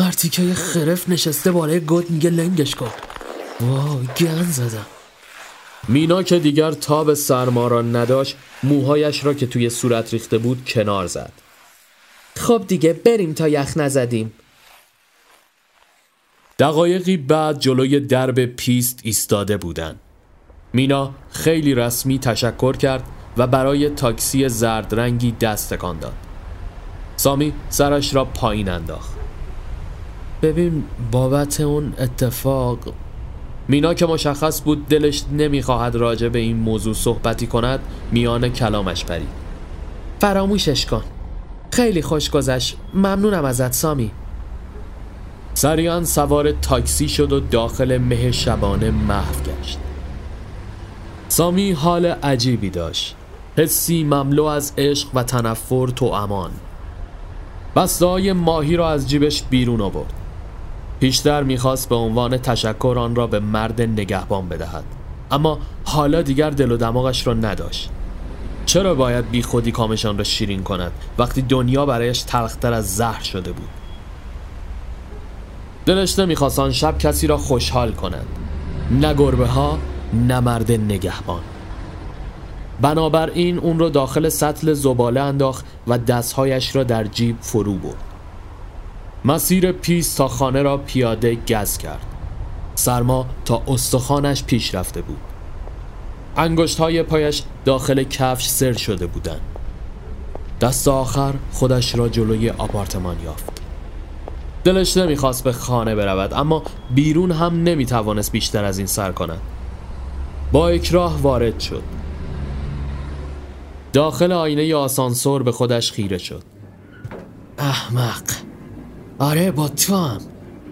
مرتیکه خرف نشسته بالای گد میگه لنگش کن وای گن زدم مینا که دیگر تاب سرما را نداشت موهایش را که توی صورت ریخته بود کنار زد خب دیگه بریم تا یخ نزدیم دقایقی بعد جلوی درب پیست ایستاده بودند. مینا خیلی رسمی تشکر کرد و برای تاکسی زرد رنگی دست تکان داد. سامی سرش را پایین انداخت. ببین بابت اون اتفاق مینا که مشخص بود دلش نمی‌خواهد راجع به این موضوع صحبتی کند میان کلامش پرید. فراموشش کن. خیلی خوش گذشت. ممنونم ازت سامی. سریعا سوار تاکسی شد و داخل مه شبانه محو گشت. سامی حال عجیبی داشت. حسی مملو از عشق و تنفر تو امان. بسته ماهی را از جیبش بیرون آورد. پیشتر می‌خواست به عنوان تشکر آن را به مرد نگهبان بدهد. اما حالا دیگر دل و دماغش را نداشت. چرا باید بی خودی کامشان را شیرین کند وقتی دنیا برایش تلختر از زهر شده بود؟ دلش نمی‌خواست آن شب کسی را خوشحال کند. نه گربه ها نه مرد نگهبان. بنابراین اون را داخل سطل زباله انداخت و دستهایش را در جیب فرو برد. مسیر پیس تا خانه را پیاده گز کرد. سرما تا استخوانش پیش رفته بود. انگشت های پایش داخل کفش سر شده بودند. دست آخر خودش را جلوی آپارتمان یافت. دلش نمی‌خواست به خانه برود اما بیرون هم نمی‌توانست بیشتر از این سر کند. با اکراه وارد شد. داخل آینه آسانسور به خودش خیره شد. احمق! آره با تو هم.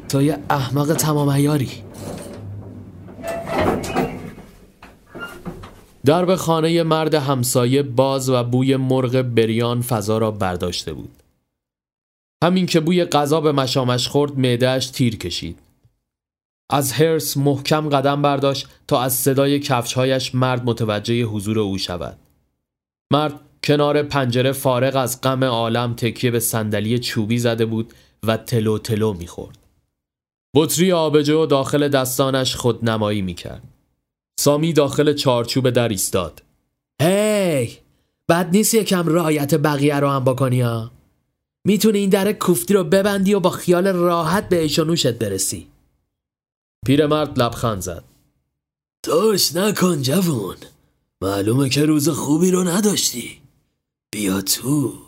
تو یه احمق تمام ایاری درب خانه مرد همسایه باز و بوی مرغ بریان فضا را برداشته بود. همین که بوی غذا به مشامش خورد معدهش تیر کشید. از هرس محکم قدم برداشت تا از صدای کفشهایش مرد متوجه حضور او شود. مرد کنار پنجره فارغ از غم عالم تکیه به صندلی چوبی زده بود و تلو تلو می‌خورد. بطری آبجو داخل دستانش خود نمایی می‌کرد. سامی داخل چارچوب در ایستاد. هی! بد نیست یکم رایت بقیه رو هم بکنی ها؟ می‌تونی این در کوفتی رو ببندی و با خیال راحت به ایشونوشت برسی. پیرمرد لبخند زد. توش نکن جوون. معلومه که روز خوبی رو نداشتی. بیا تو.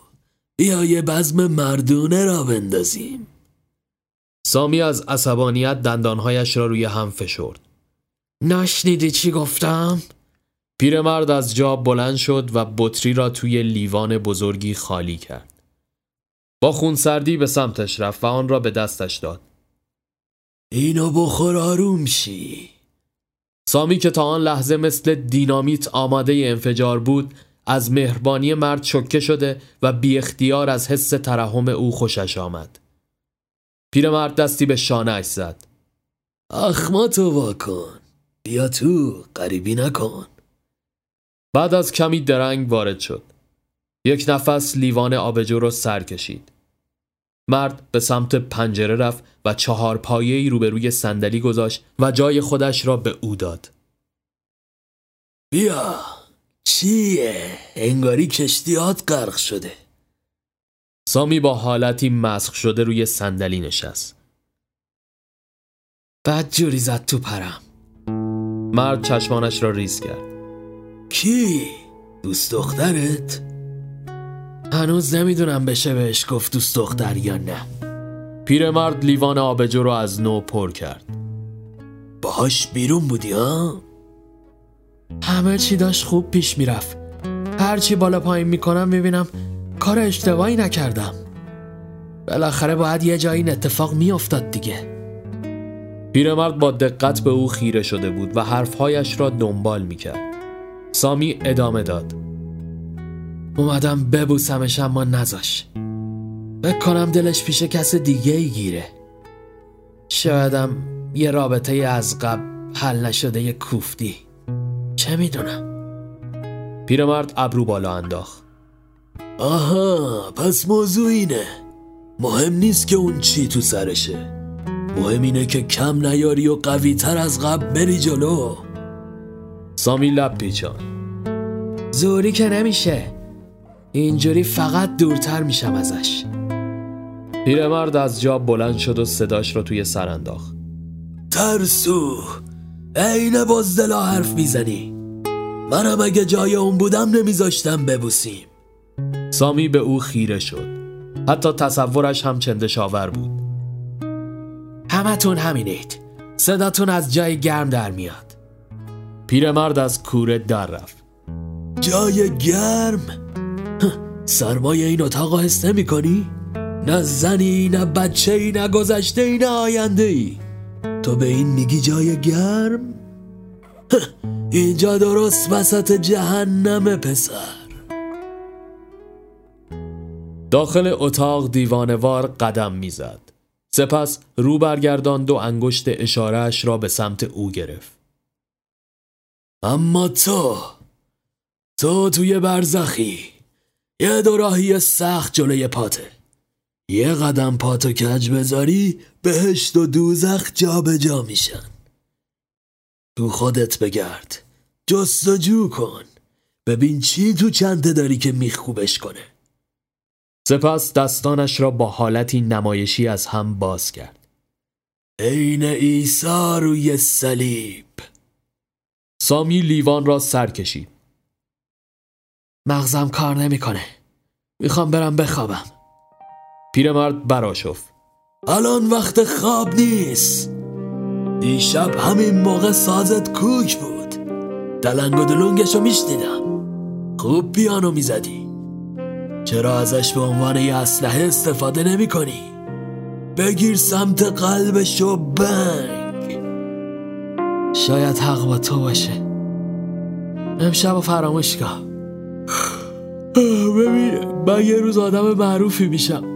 بیا یه بزم مردونه را بندازیم. سامی از عصبانیت دندانهایش را روی هم فشرد. نشنیدی چی گفتم؟ پیرمرد از جا بلند شد و بطری را توی لیوان بزرگی خالی کرد. با خونسردی به سمتش رفت و آن را به دستش داد. اینو بخور آروم شی. سامی که تا آن لحظه مثل دینامیت آماده انفجار بود از مهربانی مرد چکه شده و بی اختیار از حس ترحم او خوشش آمد. پیرمرد دستی به شانهش زد. اخماتو واکن. بیا تو قریبی نکن. بعد از کمی درنگ وارد شد. یک نفس لیوان آبجو رو سر کشید. مرد به سمت پنجره رفت و چهار پایه‌ای روبروی صندلی گذاشت و جای خودش را به او داد. بیا. چیه؟ انگاری کشتیات غرق شده سامی با حالتی مسخ شده روی صندلی نشست بعد جوری زد تو پرم مرد چشمانش را ریز کرد کی؟ دوست دخترت؟ هنوز نمی‌دونم بشه بهش گفت دوست دختر یا نه پیرمرد لیوان آبجو رو از نو پر کرد باهاش بیرون بودی ها؟ همه چی داشت خوب پیش می‌رفت. هرچی بالا پایین می‌کنم می‌بینم کار اشتباهی نکردم. بالاخره باید یه جایی این اتفاق میافتاد دیگه. پیرمرد با دقت به او خیره شده بود و حرفهایش را دنبال می‌کرد. سامی ادامه داد. اومدم ببوسمش اما نزاش بکنم دلش پیش کس دیگه ای گیره. شایدم یه رابطه از قبل حل نشده یه کوفتی. چه می‌دونم؟ پیرمرد ابرو بالا انداخت. آها پس موضوع اینه. مهم نیست که اون چی تو سرشه. مهم اینه که کم نیاری و قوی تر از قبل بری جلو. سامی لب پیچان زوری که نمیشه. اینجوری فقط دورتر میشم ازش. پیرمرد از جا بلند شد و صداش رو توی سر انداخت. ترسو. عین بازدلا حرف می‌زنی؟ منم اگه جای اون بودم نمیذاشتم ببوسیم. سامی به او خیره شد. حتی تصورش هم چندشاور بود. همتون همینید. صداتون از جای گرم در میاد. پیرمرد از کوره در رفت. جای گرم؟ سرمایه این اتاق حس نمی کنی؟ نه زنی نه بچه ای نه گذشته ای نه آینده ای تو به این میگی جای گرم؟ اینجا درست وسط جهنم پسر. داخل اتاق دیوانوار قدم می‌زد. سپس رو برگرداند و انگشت اشارهش را به سمت او گرفت. اما تو تو توی برزخی. یه دوراهی سخت جلوی پاته یه قدم پاتو کج بذاری بهشت و دوزخ جا به جا میشن. تو خودت بگرد جستجو کن. ببین چی تو چنده داری که میخوبش کنه. سپس دستانش را با حالتی نمایشی از هم باز کرد. عین عیسی روی صلیب. سامی لیوان را سر کشید. مغزم کار نمی‌کنه. می‌خوام برم بخوابم. پیرمرد براشفت الان وقت خواب نیست. دیشب همین موقع سازت کوک بود. دلنگ و دلونگشو میشنیدم. خوب پیانو می‌زدی. چرا ازش به عنوان یه اسلحه استفاده نمی کنی؟ بگیر سمت قلبش و بنگ. شاید حق با تو باشه. امشب و فراموش کن ببین من یه روز آدم معروفی میشم.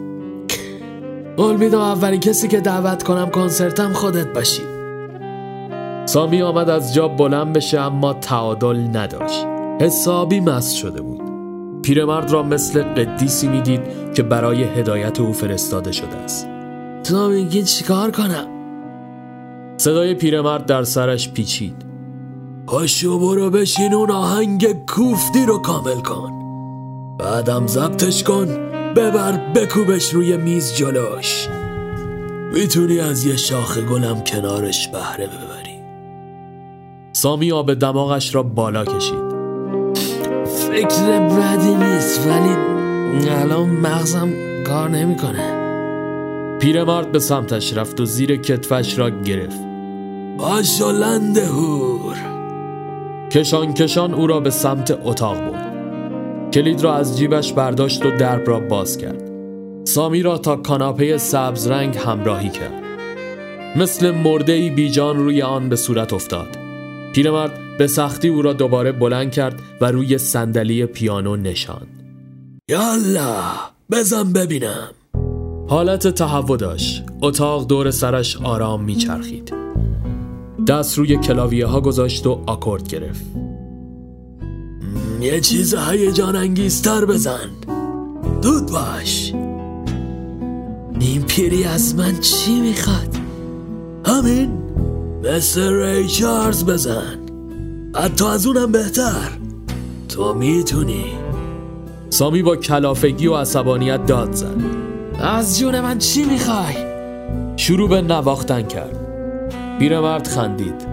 قول میدم اولین کسی که دعوت کنم کنسرتم خودت باشی. سامی آمد از جا بلند بشه اما تعادل نداشت. حسابی مست شده بود. پیرمرد را مثل قدیسی می‌دید که برای هدایت او فرستاده شده است. تو میگی چیکار کنم؟ صدای پیرمرد در سرش پیچید. پاشو برو بشین اون آهنگ کوفتی رو کامل کن. بعدم ضبطش کن. ببر بکوبش روی میز جلوش. می‌تونی از یه شاخ گلم کنارش بهره ببری. سامی آب دماغش را بالا کشید. فکر بدی نیست ولی الان مغزم کار نمی‌کنه. پیرمرد به سمتش رفت و زیر کتفش را گرفت. لنده هور کشان کشان او را به سمت اتاق برد. کلید را از جیبش برداشت و درب را باز کرد. سامی را تا کاناپه سبز رنگ همراهی کرد. مثل مرده بیجان روی آن به صورت افتاد. پیرمرد به سختی او را دوباره بلند کرد و روی صندلی پیانو نشاند. یالا بزن ببینم. حالت تهوع داشت. اتاق دور سرش آرام میچرخید. دست روی کلاویه ها گذاشت و آکورد گرفت. یه چیز هیجان انگیزتر بزن. دود باش. این پیری از من چی می‌خواد؟ همین مثل ری چارز بزن. حتی از اونم بهتر. تو می‌تونی. سامی با کلافگی و عصبانیت داد زد. از جون من چی می‌خوای؟ شروع به نواختن کرد. پیرمرد خندید.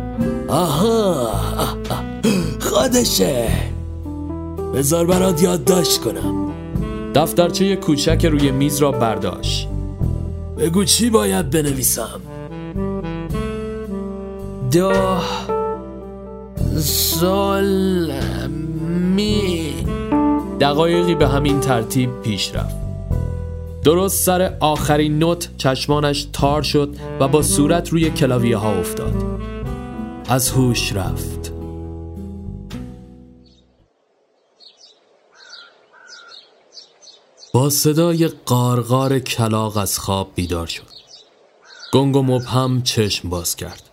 آها. خودشه. بذار برات یادداشت کنم. دفترچه کوچک روی میز را برداشت. بگو چی باید بنویسم؟ دو سلمی دقایقی به همین ترتیب پیش رفت. درست سر آخرین نوت چشمانش تار شد و با صورت روی کلاویه ها افتاد. از هوش رفت. با صدای قارقار کلاق از خواب بیدار شد. گنگ و مبهم چشم باز کرد.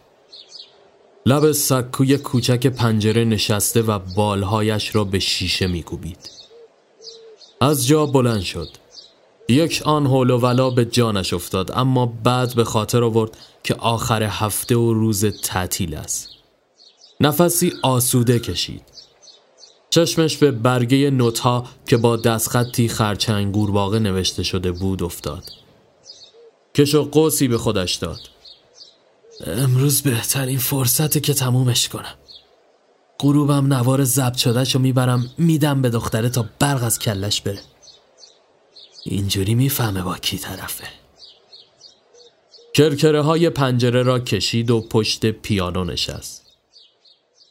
لب سکوی کوچک پنجره نشسته و بالهایش را به شیشه میکوبید. از جا بلند شد. یک آن حول و ولا به جانش افتاد اما بعد به خاطر آورد که آخر هفته و روز تعطیل است. نفسی آسوده کشید. چشمش به برگه نوتها که با دستخطی خرچنگ گورباغه نوشته شده بود افتاد. کش و قوسی به خودش داد. امروز بهترین فرصته که تمومش کنم. غروبم نوار ضبط شدهش رو می‌برم میدم به دختره تا برق از کلش بره. اینجوری می‌فهمه با کی طرفه. کرکره های پنجره را کشید و پشت پیانو نشست.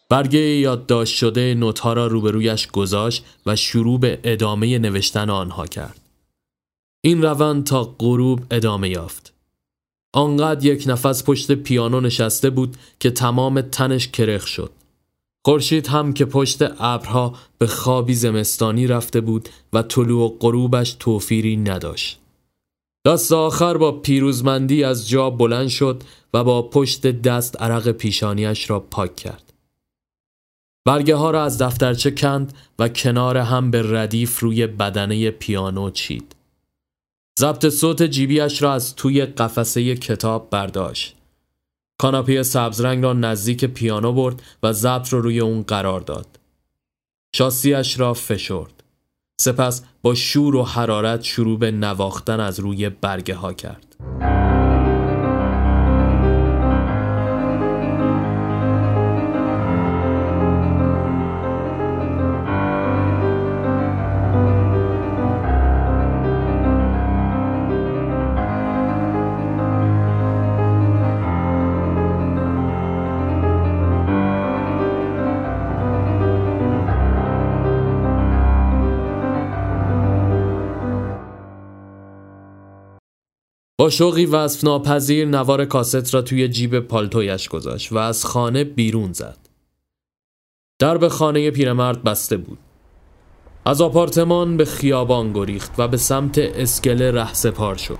برگه یادداشت شده نوتها را روبرویش گذاشت و شروع به ادامه نوشتن آنها کرد این روند تا غروب ادامه یافت آنقدر یک نفس پشت پیانو نشسته بود که تمام تنش کرخ شد خورشید هم که پشت ابرها به خوابی زمستانی رفته بود و طلوع و غروبش توفیری نداشت. دست آخر با پیروزمندی از جا بلند شد و با پشت دست عرق پیشانیش را پاک کرد. برگه ها را از دفترچه کند و کنار هم به ردیف روی بدنه پیانو چید. ضبط صوت جیبیش را از توی قفسه کتاب برداشت. کاناپه سبزرنگ را نزدیک پیانو برد و ضبط را روی اون قرار داد. شاسیش را فشرد. سپس با شور و حرارت شروع به نواختن از روی برگه ها کرد. با شوقی وصف ناپذیر نوار کاست را توی جیب پالتویش گذاشت و از خانه بیرون زد. درب خانه پیرمرد بسته بود. از آپارتمان به خیابان گریخت و به سمت اسکله ره سپار شد.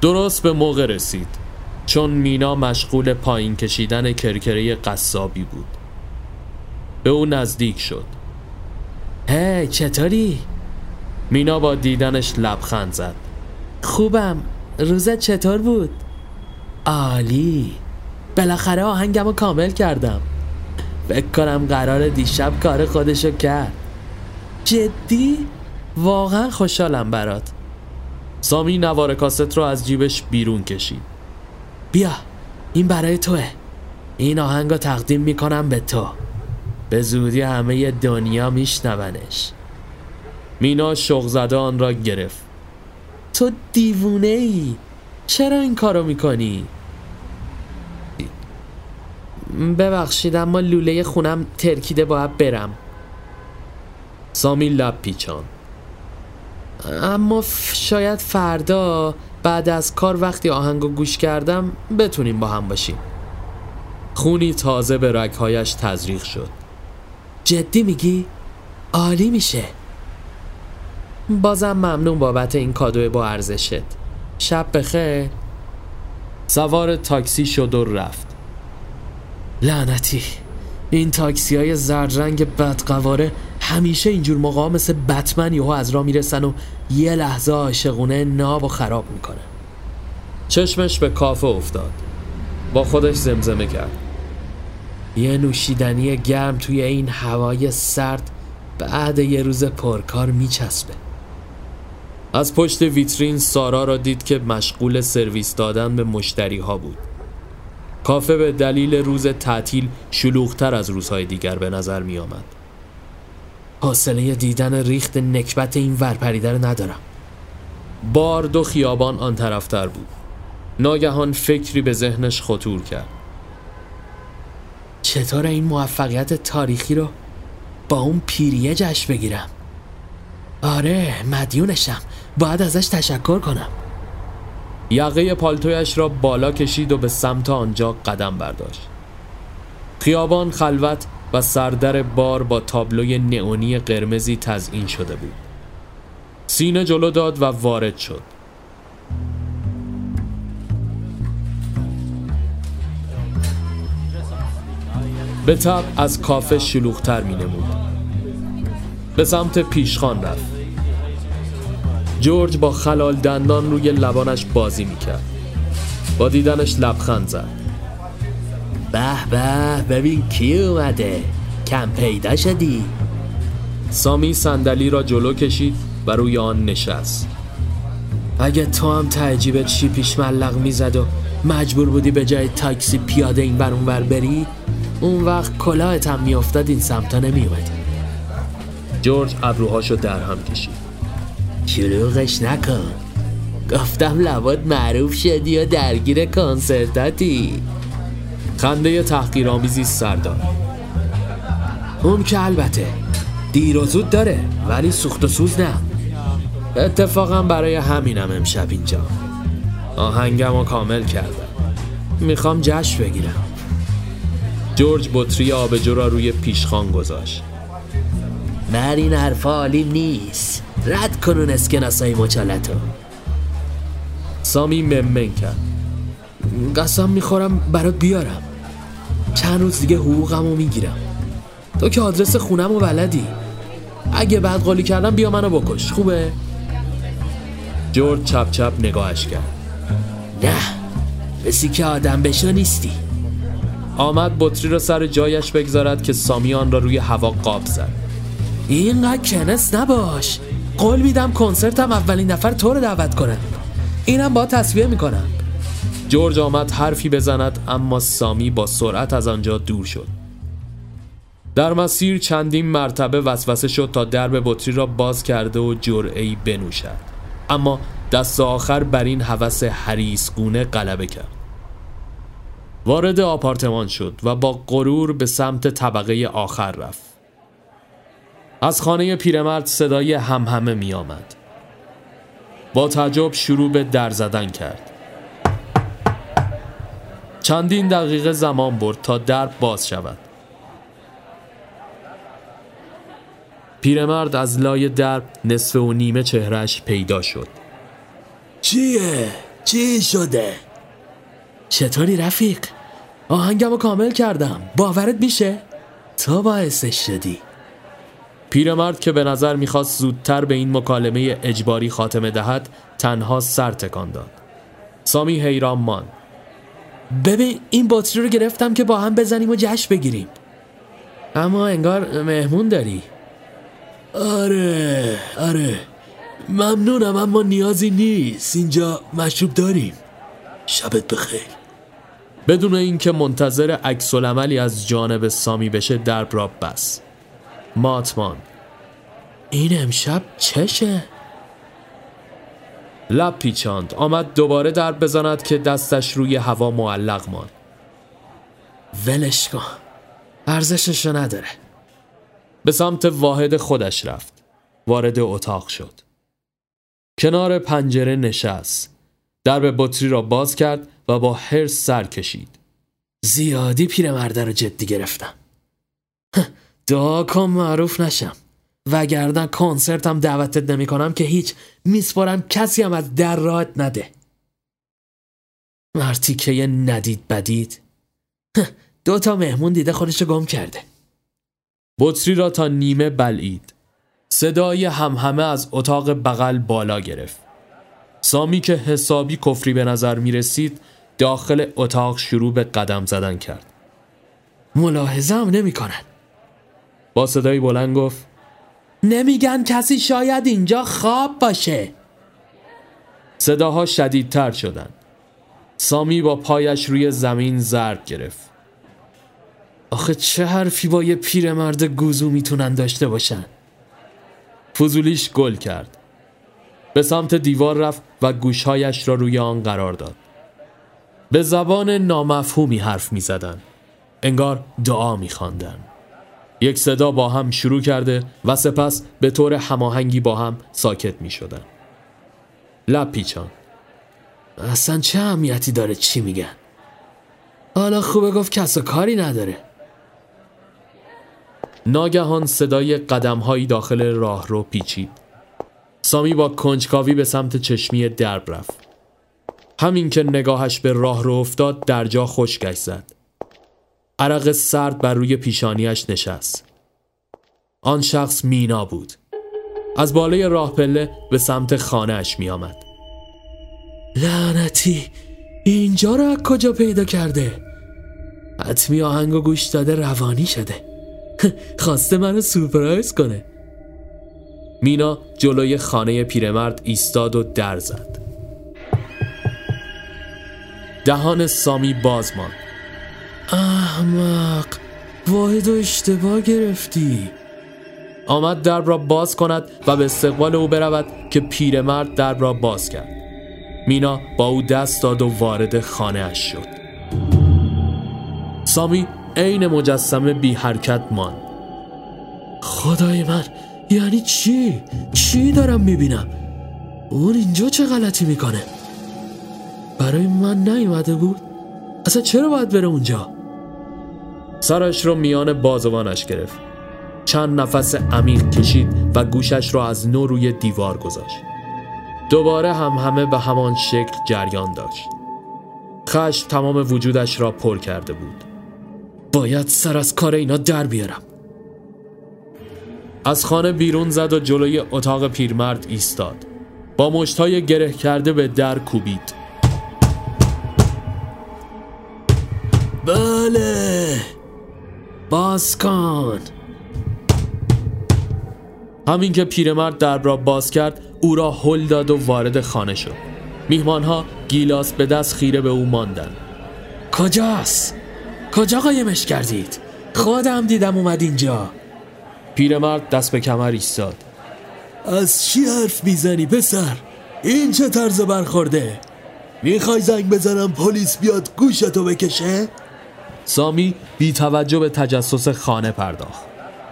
درست به موقع رسید چون مینا مشغول پایین کشیدن کرکره قصابی بود. به او نزدیک شد. هی چطوری؟ مینا با دیدنش لبخند زد. خوبم. روزت چطور بود؟ عالی. بالاخره آهنگم رو کامل کردم. فکر کنم قرار دیشب کار خودشو کرد. جدی؟ واقعا خوشحالم برات. سامی نوار کاست رو از جیبش بیرون کشید. بیا این برای توه. این آهنگ رو تقدیم می‌کنم به تو. به زودی همه دنیا میشنونش. مینا شوق زده آن را گرفت. تو دیوونه ای چرا این کارو می‌کنی؟ ببخشید اما لوله خونم ترکیده باید برم. سامی لب پیچان اما شاید فردا بعد از کار وقتی آهنگو گوش کردم بتونیم با هم باشیم. خونی تازه به رگهایش تزریق شد. جدی میگی؟ عالی میشه. بازم ممنون بابت این کادو با ارزشت. شب بخیر. سوار تاکسی شد و رفت. لعنتی این تاکسی های زرد رنگ بدقواره همیشه اینجور موقع مثل بتمن یهو از را می‌رسن و یه لحظه عاشقونه ناب و خراب می‌کنه. چشمش به کافه افتاد. با خودش زمزمه کرد. یه نوشیدنی گرم توی این هوای سرد بعد یه روز پرکار میچسبه. از پشت ویترین سارا را دید که مشغول سرویس دادن به مشتری ها بود. کافه به دلیل روز تعطیل شلوغتر از روزهای دیگر به نظر می آمد. حاصله دیدن ریخت نکبت این ورپریده رو ندارم. بار دو خیابان آن طرفتر بود. ناگهان فکری به ذهنش خطور کرد. چطور این موفقیت تاریخی رو با اون پیریه جشن بگیرم آره مدیونشم باید ازش تشکر کنم. یقه پالتویش را بالا کشید و به سمت آنجا قدم برداشت. خیابان خلوت و سردر بار با تابلوی نئونی قرمزی تزئین شده بود. سینه جلو داد و وارد شد. به تب از کافه شلوغتر می نمود به سمت پیشخان رفت. جورج با خلال دندان روی لبانش بازی می‌کرد. با دیدنش لبخند زد. به به ببین کی اومده. کم پیدا شدی. سامی صندلی را جلو کشید و روی آن نشست. اگه تو هم تعجیبت چی پیش ملق می‌زد و مجبور بودی به جای تاکسی پیاده این بر اون بری اون وقت کلاهت هم میافتاد این سمتا نمیومدی جورج ابروهاشو در هم کشید. شلوغش نکن. گفتم لبات معروف شدی و درگیر کنسرتاتی. خنده تحقیرآمیزی سردار. اون که البته دیر و زود داره ولی سوخت و سوز نه. اتفاقا برای همینم امشب اینجا. آهنگم رو کامل کردم. می‌خوام جشن بگیرم. جورج بطری آبجو را روی پیشخان گذاشت. من این حرفا عالیم نیست. رد کنون اسکناسای مچالتو سامی ممن کرد. قسم می‌خورم برات بیارم. چند روز دیگه حقوقمو می‌گیرم. تو که آدرس خونم و بلدی. اگه بعد قالی کردم بیا منو بکش. خوبه؟ جورج چپ چپ نگاهش کرد. نه بسی که آدم بشو نیستی. آمد بطری را سر جایش بگذارد که سامی آن را روی هوا قاب زد. اینقدر کنس نباش. قول میدم کنسرتم اولین نفر تو رو دعوت کنم اینم با تصویه می‌کنم. جورج آمد حرفی بزند اما سامی با سرعت از آنجا دور شد. در مسیر چندین مرتبه وسوسه شد تا درب بطری را باز کرده و جرعی بنوشد. اما دست آخر بر این هوس حریسگونه غلبه کرد. وارد آپارتمان شد و با غرور به سمت طبقه آخر رفت. از خانه پیرمرد صدای همهمه می آمد. با تعجب شروع به در زدن کرد چندین دقیقه زمان برد تا در باز شود پیرمرد از لای در نصف و نیمه چهرش پیدا شد چیه؟ چی شده؟ چطوری رفیق؟ آهنگم کامل کردم باورت میشه؟ تو باعثش شدی پیرمرد که به نظر می‌خواست زودتر به این مکالمه اجباری خاتمه دهد تنها سر تکان داد. سامی حیران مان ببین این بطری رو گرفتم که با هم بزنیم و جشن بگیریم. اما انگار مهمون داری. آره آره. ممنونم اما نیازی نیست. اینجا مشروب داریم. شبت بخیر. بدون اینکه منتظر عکس عملی از جانب سامی بشه درب را بس. ماتمان. این امشب چشه؟ لب پیچاند. آمد دوباره درب بزند که دستش روی هوا معلق ماند. ولش کن. ارزششو نداره. به سمت واحد خودش رفت. وارد اتاق شد. کنار پنجره نشست. درب بطری را باز کرد و با حرس سر کشید. زیادی پیرمرده رو جدی گرفتم. دعا کن معروف نشم. وگرنه کنسرتم دعوتت نمی کنم که هیچ میسپارم کسی هم از در راحت نده. مرتیکه ندید بدید. دو تا مهمون دیده خودشو گم کرده. بطری را تا نیمه بلعید. صدای همهمه از اتاق بغل بالا گرفت. سامی که حسابی کفری به نظر می رسید داخل اتاق شروع به قدم زدن کرد. ملاحظه هم نمی کنن. با صدای بلند گفت نمیگن کسی شاید اینجا خواب باشه. صداها شدیدتر شدند. سامی با پایش روی زمین ضرب گرفت. آخه چه حرفی با یه پیرمرد گوزو می‌تونن داشته باشن؟ فضولیش گل کرد. به سمت دیوار رفت و گوشهایش را روی آن قرار داد. به زبان نامفهومی حرف می زدن. انگار دعا میخواندن. یک صدا با هم شروع کرده و سپس به طور هماهنگی با هم ساکت می شدن. لب پیچان. اصلا چه اهمیتی داره چی میگن؟ حالا خوبه گفت کس و کاری نداره. ناگهان صدای قدمهایی داخل راه رو پیچید. سامی با کنجکاوی به سمت چشمی درب رفت. همین که نگاهش به راه رو افتاد در جا خشکش زد. عرق سرد بر روی پیشانیش نشست. آن شخص مینا بود. از بالای راه پله به سمت خانهش می آمد لعنتی اینجا رو از کجا پیدا کرده؟ حتمی آهنگ و گوش داده روانی شده. خواسته منو سورپرایز کنه. مینا جلوی خانه پیرمرد ایستاد و در زد. دهان سامی باز ماند. احمق واحد و اشتباه گرفتی آمد درب را باز کند و به استقبال او برود که پیرمرد درب را باز کرد مینا با او دست داد و وارد خانه اش شد سامی عین مجسمه بی حرکت ماند خدای من یعنی چی؟ چی دارم می‌بینم؟ اون اینجا چه غلطی می‌کنه؟ برای من نیومده بود؟ اصلا چرا باید بره اونجا؟ سرش رو میان بازوانش گرفت. چند نفس عمیق کشید و گوشش را از نو روی دیوار گذاشت. دوباره هم همه به همان شکل جریان داشت. خشم تمام وجودش را پر کرده بود. باید سر از کار اینا در بیارم. از خانه بیرون زد و جلوی اتاق پیرمرد ایستاد. با مشتای گره کرده به در کوبید. بله. باز کن همین که پیرمرد در را باز کرد او را هل داد و وارد خانه شد میهمانها گیلاس به دست خیره به او ماندن کجاست؟ کجا قایمش کردید؟ خودم دیدم اومد اینجا پیرمرد دست به کمر ایستاد از چی حرف می‌زنی پسر؟ این چه طرز برخورده؟ می‌خوای زنگ بزنم پلیس بیاد گوشتو بکشه؟ سامی بی توجه به تجسس خانه پرداخت.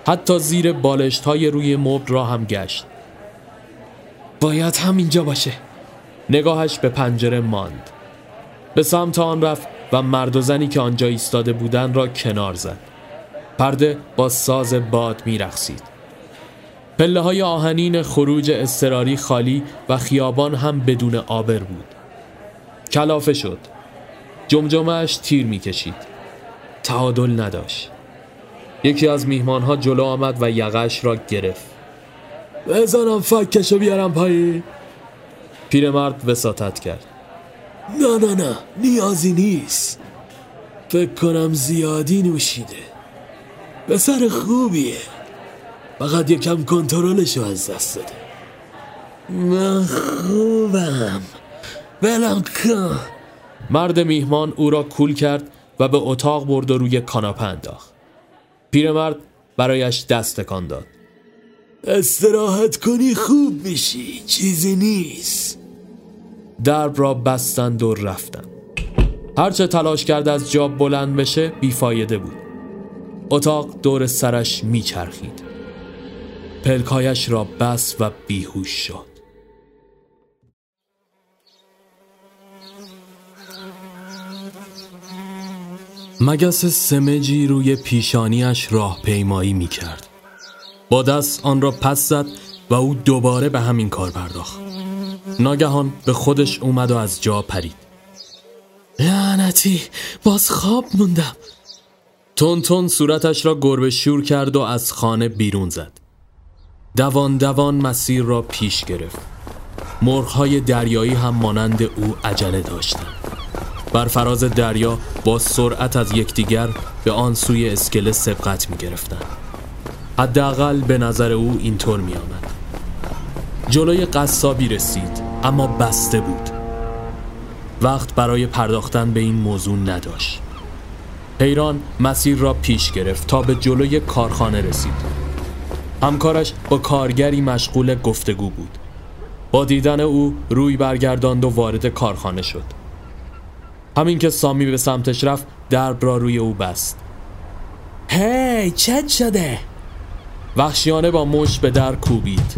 حتی زیر بالشت های روی مبل را هم گشت. باید هم اینجا باشه. نگاهش به پنجره ماند. به سمت آن رفت و مرد و زنی که آنجا ایستاده بودند را کنار زد. پرده با ساز باد میرقصید. پله های آهنین خروج استراری خالی و خیابان هم بدون آبر بود. کلافه شد. جمجمهش تیر می‌کشید. تعادل نداشت. یکی از میهمانها جلو آمد و یقش را گرفت. بزنم فکشو بیارم پایین. پیرمرد وساطت کرد. نه نه نه نیازی نیست. فکر کنم زیادی نوشیده. پسر خوبیه. فقط یکم کنترلشو از دست داده. من خوبم. بلم کن. مرد میهمان او را کول کرد و به اتاق برد و روی کاناپه انداخت. پیرمرد برایش دست تکان داد. استراحت کنی خوب میشی چیزی نیست. درب را بستند و رفتند. هرچه تلاش کرد از جاب بلند بشه بیفایده بود. اتاق دور سرش میچرخید. پلکایش را بس و بیهوش شد. مگس سمجی روی پیشانیش راه پیمایی می کرد. با دست آن را پس زد و او دوباره به همین کار پرداخت. ناگهان به خودش اومد و از جا پرید. لعنتی باز خواب موندم تون تون صورتش را گربه شور کرد و از خانه بیرون زد. دوان دوان مسیر را پیش گرفت. مرغهای دریایی هم مانند او عجله داشتند. بر فراز دریا با سرعت از یکدیگر به آن سوی اسکله سبقت می گرفتن. حداقل به نظر او اینطور می آمد. جلوی قصابی رسید اما بسته بود. وقت برای پرداختن به این موضوع نداشت. حیران مسیر را پیش گرفت تا به جلوی کارخانه رسید. همکارش با کارگری مشغول گفتگو بود. با دیدن او روی برگرداند و وارد کارخانه شد. همین که سامی به سمتش رفت درب را روی او بست. هی چت شده؟ وحشیانه با مش به در کوبید.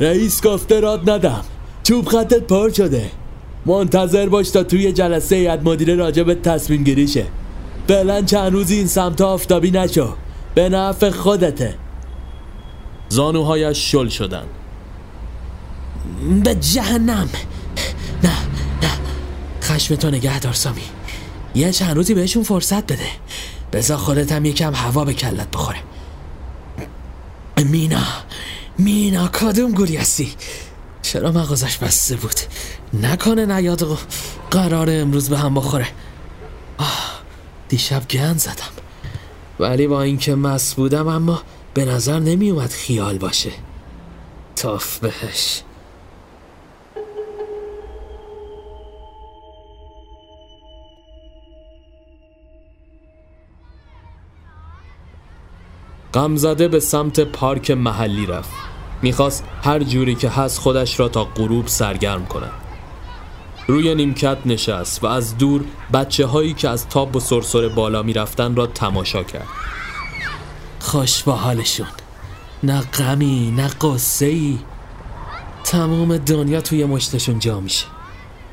رئیس گفته راد ندم. چوب خطت پر شده. منتظر باش تا توی جلسه هیئت مدیره راجع به تصمیم گیریشه. فعلا چند روزی این سمت آفتابی نشو. به نفع خودته. زانوهایش شل شدن به جهنم. نه. خشمتو نگه دار سامی. یه چند روزی بهشون فرصت بده. بذار خودت هم یکم هوا به کلت بخوره. مینا مینا کدوم گوری هستی؟ چرا مغازش بسته بود؟ نکنه نیاد و قرار امروز به هم بخوره. آه دیشب گند زدم. ولی با اینکه مس بودم اما به نظر نمی اومد خیال باشه. تاف بهش. غمزده به سمت پارک محلی رفت. می‌خواست هر جوری که هست خودش را تا غروب سرگرم کند. روی نیمکت نشست و از دور بچه هایی که از تاب و سرسره بالا می‌رفتن را تماشا کرد. خوش با حالشون نه غمی نه قصه ای تمام دنیا توی مشتشون جا میشه.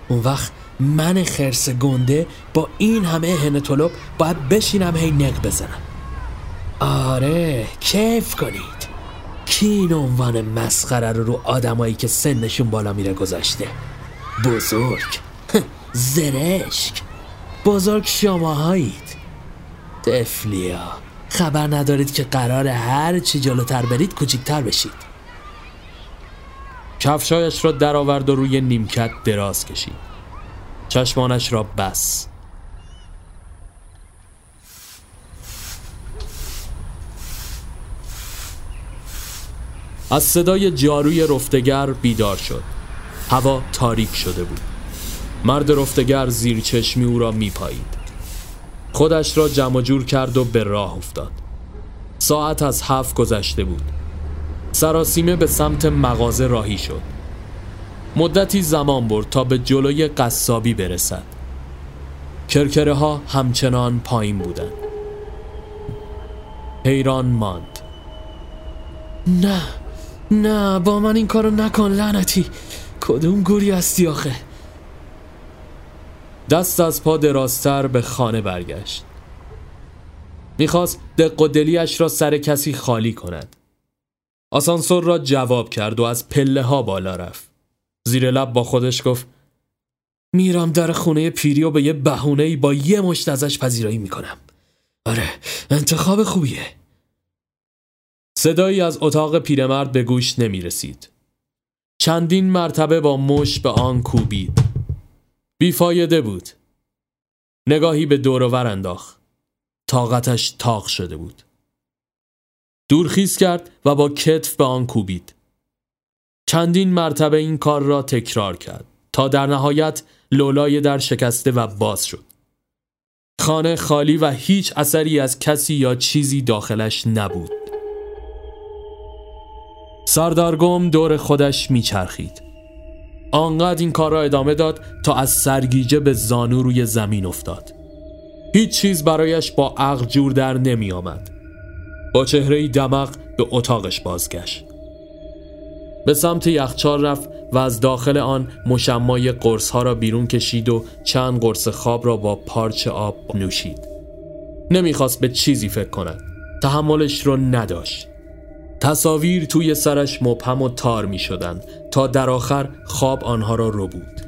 اون وقت من خرس گنده با این همه هنه طلب باید بشینم هی نق بزنم. آره کیف کنید. کی این عنوان مسخره رو رو آدمایی که سنشون بالا میره گذاشته؟ بزرگ. زرشک. بزرگ شماهایید. تفلیا خبر ندارید که قرار هر چی جلوتر برید کوچیکتر بشید. کفشایش را درآورد و روی نیمکت دراز کشید. چشمانش را بس از صدای جاروی رفتگر بیدار شد. هوا تاریک شده بود. مرد رفتگر زیر چشمی او را میپایید. خودش را جمع جور کرد و به راه افتاد. ساعت از هفت گذشته بود. سراسیمه به سمت مغازه راهی شد. مدتی زمان برد تا به جلوی قصابی برسد. کرکره ها همچنان پایین بودند. حیران ماند. نه! نه با من این کارو نکن لعنتی. کدوم گوری هستی آخه؟ دست از پا دراستر به خانه برگشت. می‌خواست دق و دلیش را سر کسی خالی کند. آسانسور را جواب کرد و از پله ها بالا رفت. زیر لب با خودش گفت میرم در خونه پیری و به یه بهونه با یه مشت ازش پذیرایی می‌کنم. آره انتخاب خوبیه. صدایی از اتاق پیرمرد به گوش نمی رسید. چندین مرتبه با مش به آن کوبید. بیفایده بود. نگاهی به دورور انداخت. طاقتش تاق شده بود. دورخیز کرد و با کتف به آن کوبید. چندین مرتبه این کار را تکرار کرد تا در نهایت لولای در شکسته و باز شد. خانه خالی و هیچ اثری از کسی یا چیزی داخلش نبود. سردارگم دور خودش میچرخید. آنقدر این کار را ادامه داد تا از سرگیجه به زانو روی زمین افتاد. هیچ چیز برایش با عقل جور در نمی آمد با چهره دمق به اتاقش بازگشت. به سمت یخچال رفت و از داخل آن مشمای قرص ها را بیرون کشید و چند قرص خواب را با پارچ آب نوشید. نمی‌خواست به چیزی فکر کند. تحملش رو نداشت. تصاویر توی سرش مبهم و تار می شدن. تا در آخر خواب آنها را رو بود.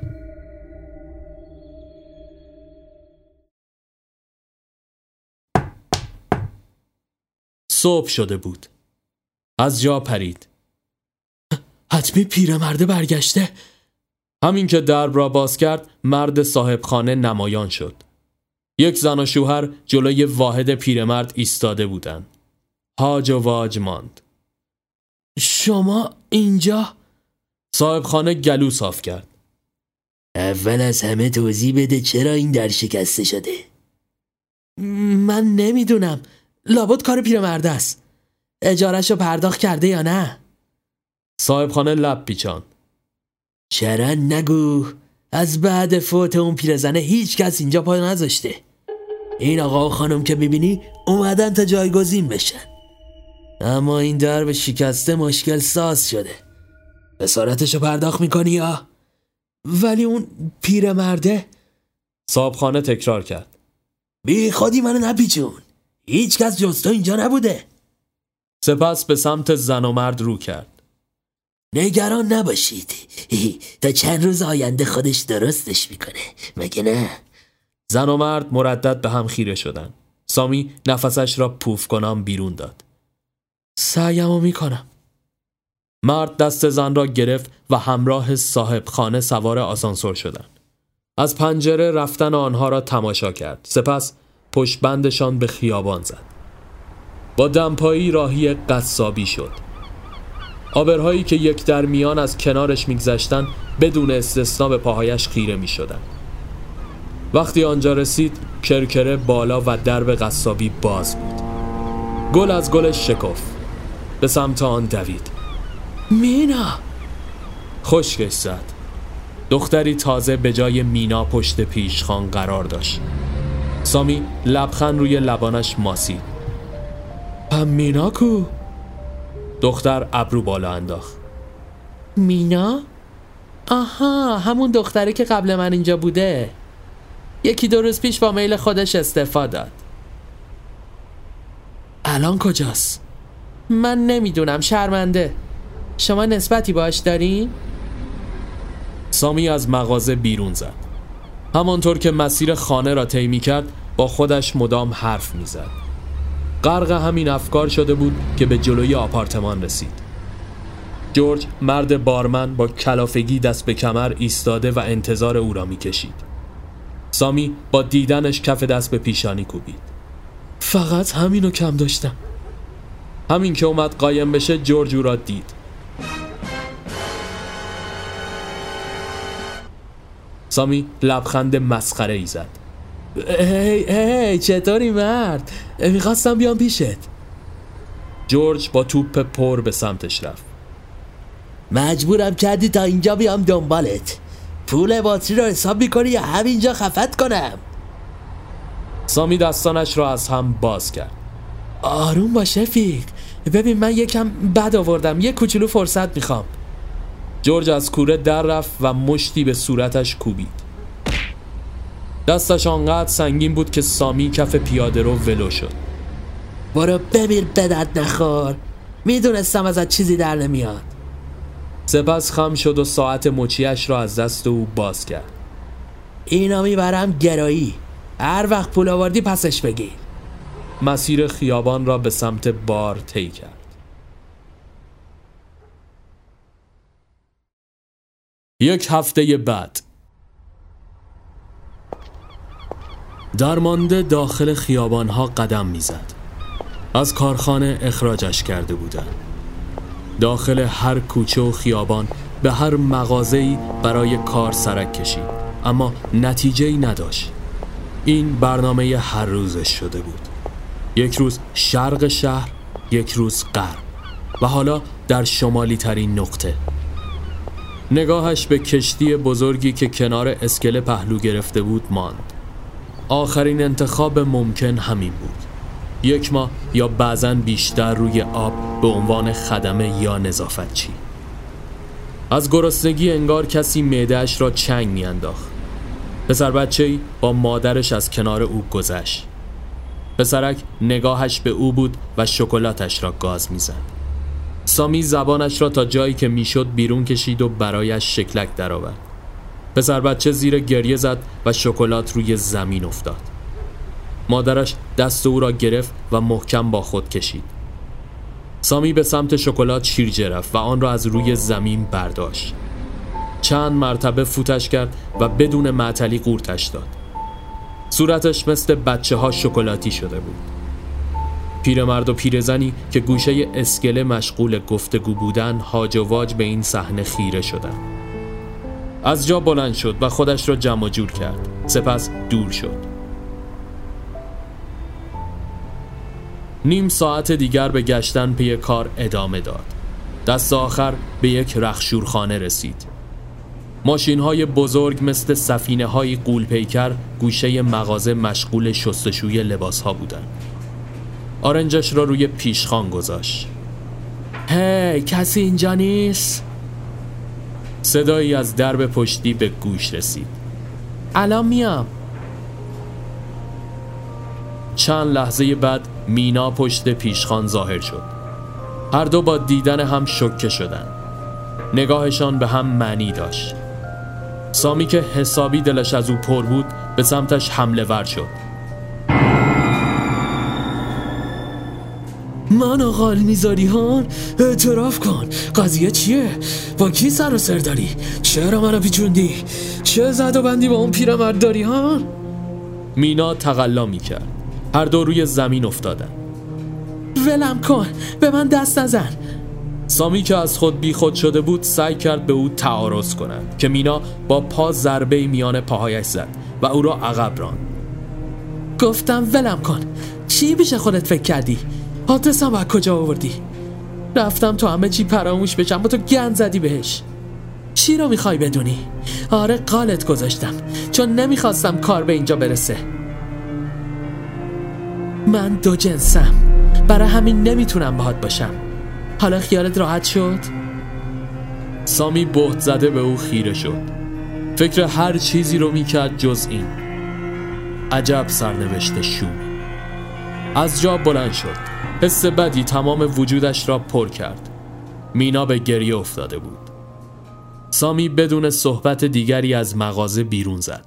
صبح شده بود. از جا پرید. حتمی پیرمرده برگشته. همین که درب را باز کرد مرد صاحب خانه نمایان شد. یک زن و شوهر جلوی واحد پیرمرد ایستاده بودند. هاج و واج ماند. شما اینجا؟ صاحب خانه گلو صاف کرد. اول از همه توضیح بده چرا این در شکسته شده. من نمی‌دونم. لابد کار پیرمرده است. اجارش رو پرداخت کرده یا نه؟ صاحب خانه لب پیچان چرا نگو. از بعد فوت اون پیرزنه هیچ کس اینجا پای نذاشته. این آقا و خانم که می‌بینی اومدن تا جایگزین بشن. اما این درب شکسته مشکل ساز شده. اسارتشو پرداخت می‌کنی یا؟ ولی اون پیرمرده؟ صابخانه تکرار کرد. بی خودی منو نپیچون. هیچ کس جز تو اینجا نبوده. سپس به سمت زن و مرد رو کرد. نگران نباشید. تا چند روز آینده خودش درستش می‌کنه. مگه نه؟ زن و مرد مردد به هم خیره شدن. سامی نفسش را پوف کنم بیرون داد. سعیمو می‌کنم. مرد دست زن را گرفت و همراه صاحب خانه سوار آسانسور شدند. از پنجره رفتن آنها را تماشا کرد. سپس پشت بندشان به خیابان زد. با دمپایی راهی قصابی شد. آبرهایی که یک در میان از کنارش میگذشتند بدون استثنا به پاهایش خیره می شدن. وقتی آنجا رسید کرکره بالا و درب قصابی باز بود. گل از گلش شکفت. به سمت آن دوید. مینا! خشکش زد. دختری تازه به جای مینا پشت پیشخان قرار داشت. سامی لبخند روی لبانش ماسید. پم مینا کو؟ دختر ابرو بالا انداخت. مینا؟ آها همون دختری که قبل من اینجا بوده. یکی دو روز پیش با میل خودش استفاده داد. الان کجاست؟ من نمی‌دونم شرمنده. شما نسبتی باش دارین؟ سامی از مغازه بیرون زد. همانطور که مسیر خانه را طی کرد با خودش مدام حرف می‌زد. غرق همین افکار شده بود که به جلوی آپارتمان رسید. جورج مرد بارمن با کلافگی دست به کمر ایستاده و انتظار او را می‌کشید. سامی با دیدنش کف دست به پیشانی کوبید. فقط همینو کم داشتم. همین که اومد قایم بشه جورج او را دید. سامی لبخند مسخره ای زد. هی هی چطوری مرد؟ می‌خواستم بیام پیشت. جورج با توپ پر به سمتش رفت. مجبورم کردی تا اینجا بیام دنبالت. پول باتری رو حساب می‌کنی یا همینجا خفت کنم؟ سامی دستانش را از هم باز کرد. آروم باش فیق ببین من یکم بد آوردم. یه کوچولو فرصت می‌خوام. جورج از کوره در رفت و مشتی به صورتش کوبید. دستش آنقدر سنگین بود که سامی کف پیاده رو ولو شد. برو بمیر بدرد نخور. می‌دونستم ازت چیزی در نمیاد. سپس خم شد و ساعت مچیش را از دست او باز کرد. اینا می‌برم گرایی. هر وقت پول آوردی پسش بگی مسیر خیابان را به سمت بار طی کرد یک هفته بعد درمانده داخل خیابانها قدم می‌زد. از کارخانه اخراجش کرده بودند. داخل هر کوچه و خیابان به هر مغازه‌ای برای کار سرک کشید اما نتیجه ای نداشت این برنامه هر روزش شده بود یک روز شرق شهر یک روز غرب و حالا در شمالی ترین نقطه. نگاهش به کشتی بزرگی که کنار اسکله پهلو گرفته بود ماند. آخرین انتخاب ممکن همین بود. یک ماه یا بعضا بیشتر روی آب به عنوان خدمه یا نظافتچی. از گرسنگی انگار کسی معدهش را چنگ میانداخت. پسر بچه با مادرش از کنار او گذشت. پسرک نگاهش به او بود و شکلاتش را گاز می‌زد. سامی زبانش را تا جایی که می‌شد بیرون کشید و برایش شکلک درآورد. پسر بچه زیر گریه زد و شکلات روی زمین افتاد. مادرش دست او را گرفت و محکم با خود کشید. سامی به سمت شکلات شیرجه رفت و آن را از روی زمین برداشت. چند مرتبه فوتش کرد و بدون معطلی قورتش داد. صورتش مثل بچه ها شکلاتی شده بود. پیرمرد و پیرزنی که گوشه اسکله مشغول گفتگو بودن هاج و واج به این صحنه خیره شدند از جا بلند شد و خودش را جمع جور کرد. سپس دور شد. نیم ساعت دیگر به گشتن پی کار ادامه داد. دست آخر به یک رخشورخانه رسید. ماشین های بزرگ مثل سفینه های قول پیکر گوشه مغازه مشغول شستشوی لباس ها بودن آرنجش را روی پیشخان گذاشت. هی کسی اینجا نیست؟ صدایی از درب پشتی به گوش رسید. الان میام. چند لحظه بعد مینا پشت پیشخان ظاهر شد. هر دو با دیدن هم شکه شدند. نگاهشان به هم معنی داشت. سامی که حسابی دلش از او پر بود به سمتش حمله ور شد. من آقا می‌ذاری هان اعتراف کن. قضیه چیه؟ با کی سر و سر داری؟ چرا منو پیچوندی؟ چه زد و بندی با اون پیرمرد داری هان مینا تقلا می‌کرد. هر دو روی زمین افتادن. ولم کن. به من دست نزن. سامی که از خود بی خود شده بود سعی کرد به او تعارض کند که مینا با پا ضربه میان پاهایش زد و او را عقب راند. گفتم ولم کن. چی بیشه خودت فکر کردی؟ آتسم از کجا آوردی؟ رفتم تو همه چی پراموش بشم با تو گند زدی بهش. چی رو می‌خوای بدونی؟ آره قالت گذاشتم چون نمی‌خواستم کار به اینجا برسه. من دو جنسم. برای همین نمی‌تونم باهات باشم. حالا خیالت راحت شد؟ سامی بهت زده به او خیره شد. فکر هر چیزی رو می‌کرد جز این. عجب سرنوشت شوم. از جا بلند شد. حس بدی تمام وجودش را پر کرد. مینا به گریه افتاده بود. سامی بدون صحبت دیگری از مغازه بیرون زد.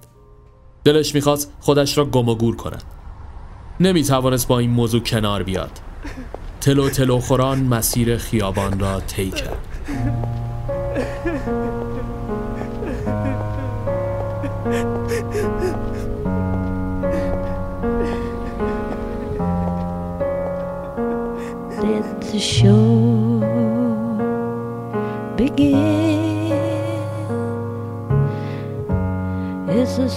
دلش می‌خواست خودش را گم و گور کند. نمی‌توانست با این موضوع کنار بیاد. تلو تلو خوران مسیر خیابان را طی کرد the show begin. It's a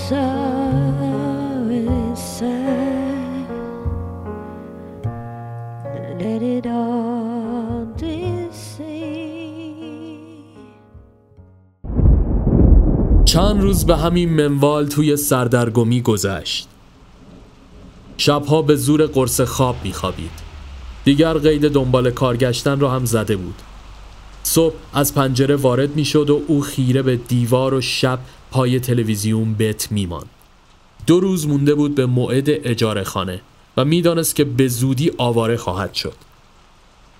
چند روز به همین منوال توی سردرگمی گذشت. شبها به زور قرص خواب میخوابید. دیگر قید دنبال کارگشتن را هم زده بود. صبح از پنجره وارد می شد و او خیره به دیوار و شب پای تلویزیون بت میمان دو روز مونده بود به موعد اجاره خانه و می‌دانست که به زودی آواره خواهد شد.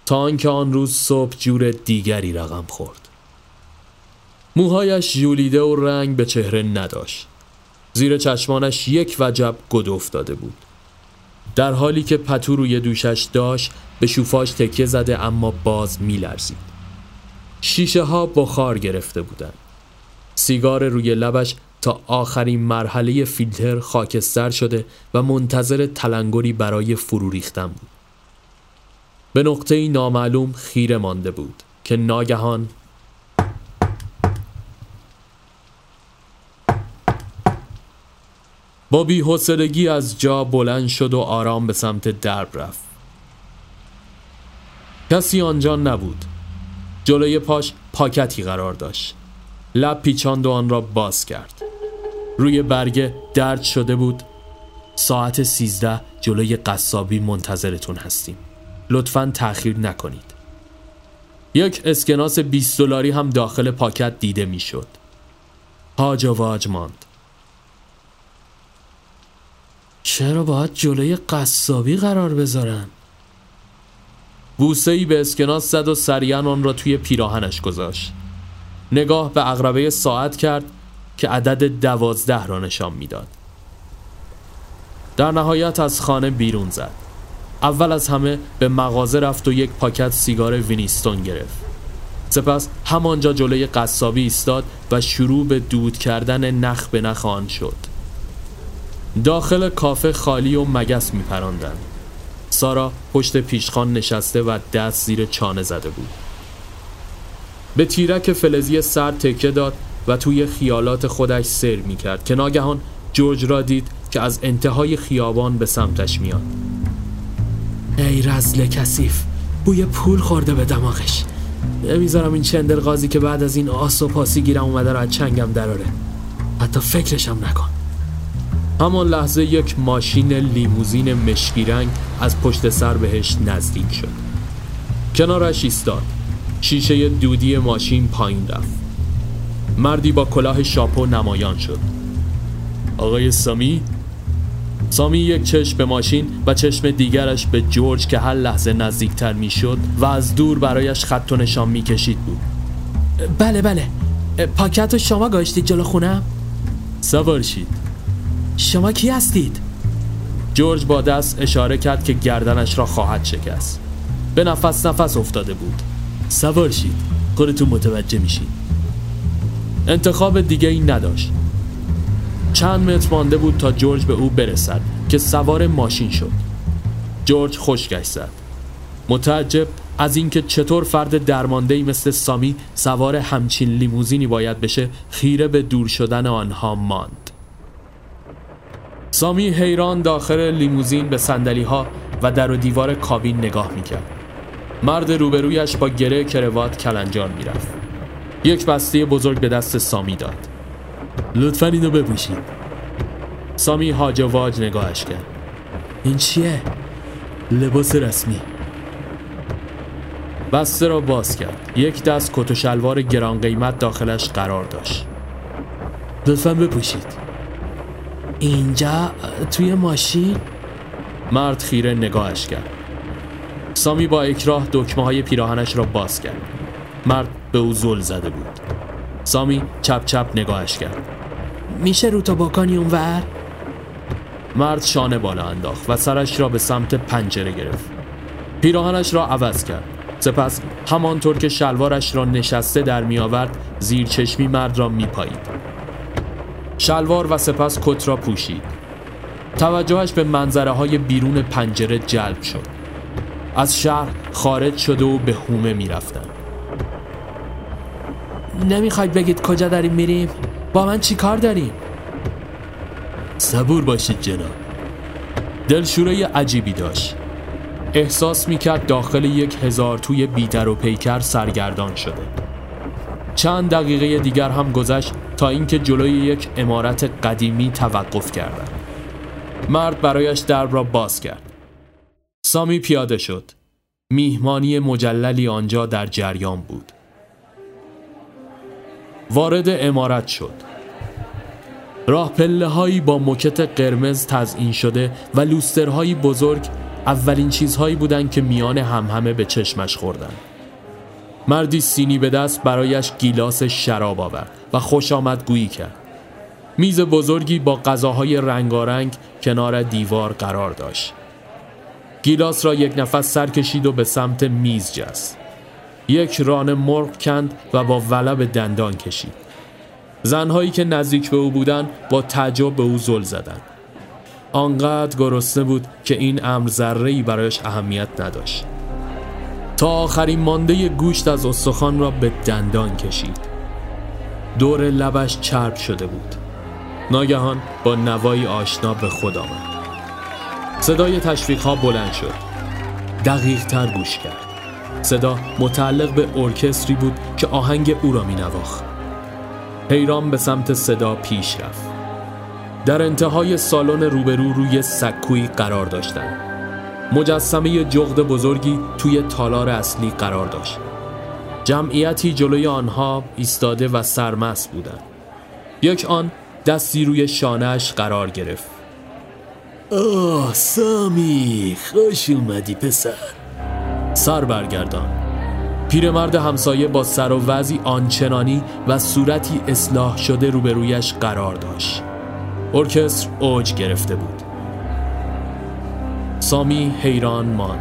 تا آنکه آن روز صبح جور دیگری رقم خورد. موهایش ژولیده و رنگ به چهره نداشت. زیر چشمانش یک وجب گد افتاده بود. در حالی که پتو روی دوشش داشت به شوفاش تکیه زده اما باز میلرزید. شیشه ها بخار گرفته بودند. سیگار روی لبش تا آخرین مرحله فیلتر خاکستر شده و منتظر تلنگری برای فرو ریختن بود. به نقطه نامعلوم خیره مانده بود که ناگهان با بیحسدگی از جا بلند شد و آرام به سمت درب رفت. کسی آنجا نبود. جلوی پاش پاکتی قرار داشت. لب پیچاند و آن را باز کرد. روی برگه درد شده بود. ساعت سیزده جلوی قصابی منتظرتون هستیم. لطفا تأخیر نکنید. یک اسکناس 20 دلاری هم داخل پاکت دیده می‌شد. هاج و ماند. چرا باید جلوی قصابی قرار بذارن؟ بوسه ای به اسکناس زد و سریعا آن را توی پیراهنش گذاشت نگاه به اقربه ساعت کرد که عدد دوازده را نشان می‌داد. در نهایت از خانه بیرون زد اول از همه به مغازه رفت و یک پاکت سیگار وینیستون گرفت سپس همانجا جلوی قصابی ایستاد و شروع به دود کردن نخ به نخ آن شد داخل کافه خالی و مگس میپراندند سارا پشت پیشخان نشسته و دست زیر چانه زده بود. به تیرک فلزی سر تکه داد و توی خیالات خودش سر می‌کرد که ناگهان جورج را دید که از انتهای خیابان به سمتش میاد. ای رزل کثیف بوی پول خورده به دماغش. نمی‌ذارم این چندر قاضی که بعد از این آس و پاسی گیرم اومده رو از چنگم دراره. حتی فکرشم نکن. همان لحظه یک ماشین لیموزین مشکی رنگ از پشت سر بهش نزدیک شد. کنارش ایستاد. شیشه دودی ماشین پایین رفت. مردی با کلاه شاپو نمایان شد. آقای سامی؟ سامی یک چشم به ماشین و چشم دیگرش به جورج که هر لحظه نزدیکتر می‌شد و از دور برایش خط و نشان می‌کشید بود. بله بله. پاکت رو شما گاشتید جلو خونم؟ سوار شید شما کی هستید؟ جورج با دست اشاره کرد که گردنش را خواهد شکست. به نفس نفس افتاده بود. سوار شید. خودتون متوجه میشید. انتخاب دیگه ای نداشت. چند متر مانده بود تا جورج به او برسد که سوار ماشین شد. جورج خوشگشت زد. متعجب از اینکه چطور فرد درمانده مثل سامی سوار همچین لیموزینی باید بشه خیره به دور شدن آنها ماند. سامی حیران داخل لیموزین به سندلی ها و در و دیوار کابین نگاه می‌کرد. مرد روبرویش با گره کروات کلنجار می‌رفت. یک بسته بزرگ به دست سامی داد. لطفا اینو بپوشید. سامی هاج واج نگاهش کرد. این چیه؟ لباس رسمی. بسته را باز کرد. یک دست کت و شلوار گران قیمت داخلش قرار داشت. لطفا بپوشید. اینجا توی ماشین؟ مرد خیره نگاهش کرد. سامی با اکراه دکمه های پیراهنش را باز کرد. مرد به او زل زده بود. سامی چپ چپ نگاهش کرد. میشه رو تا باکانی اونور؟ مرد شانه بالا انداخت و سرش را به سمت پنجره گرفت. پیراهنش را عوض کرد. سپس همانطور که شلوارش را نشسته در می آورد زیر چشمی مرد را می پایید. شلوار و سپس کت را پوشید توجهش به منظره های بیرون پنجره جلب شد از شهر خارج شده و به هومه می رفتن. نمی‌خواید بگید کجا داریم میریم؟ با من چی کار داریم؟ صبور باشید جناب دلشوره عجیبی داشت احساس می‌کرد داخل یک هزار توی بیدر و پیکر سرگردان شده چند دقیقه دیگر هم گذشت تا اینکه جلوی یک امارت قدیمی توقف کردند. مرد برایش درب را باز کرد. سامی پیاده شد. میهمانی مجللی آنجا در جریان بود. وارد امارت شد. راه پله هایی با موکت قرمز تزئین شده و لوسترهایی بزرگ اولین چیزهایی بودند که میان همهمه به چشمش خوردن مردی سینی به دست برایش گیلاس شراب آورد و خوش آمد گویی کرد. میز بزرگی با غذاهای رنگارنگ کنار دیوار قرار داشت. گیلاس را یک نفس سر کشید و به سمت میز جست. یک ران مرغ کند و با ولب دندان کشید. زنهایی که نزدیک به او بودند با تعجب به او زل زدند. آنقدر گرسنه بود که این امر ذره برایش اهمیت نداشت. تا آخرین مانده گوشت از استخوان را به دندان کشید. دور لبش چرب شده بود. ناگهان با نوایی آشنا به خود آمد. صدای تشویق ها بلند شد. دقیق تر گوش کرد. صدا متعلق به ارکستری بود که آهنگ او را می نواخت حیران به سمت صدا پیش رفت. در انتهای سالن روبرو روی سکوی قرار داشتند. مجسمه جغد بزرگی توی تالار اصلی قرار داشت. جمعیتی جلوی آنها ایستاده و سرمست بودند. یک آن دستی روی شانهش قرار گرفت. آه سامی خوش اومدی پسر. سر برگردان. پیرمرد همسایه با سر و وضعی آنچنانی و صورتی اصلاح شده روبرویش قرار داشت. ارکستر اوج گرفته بود. سامی حیران مان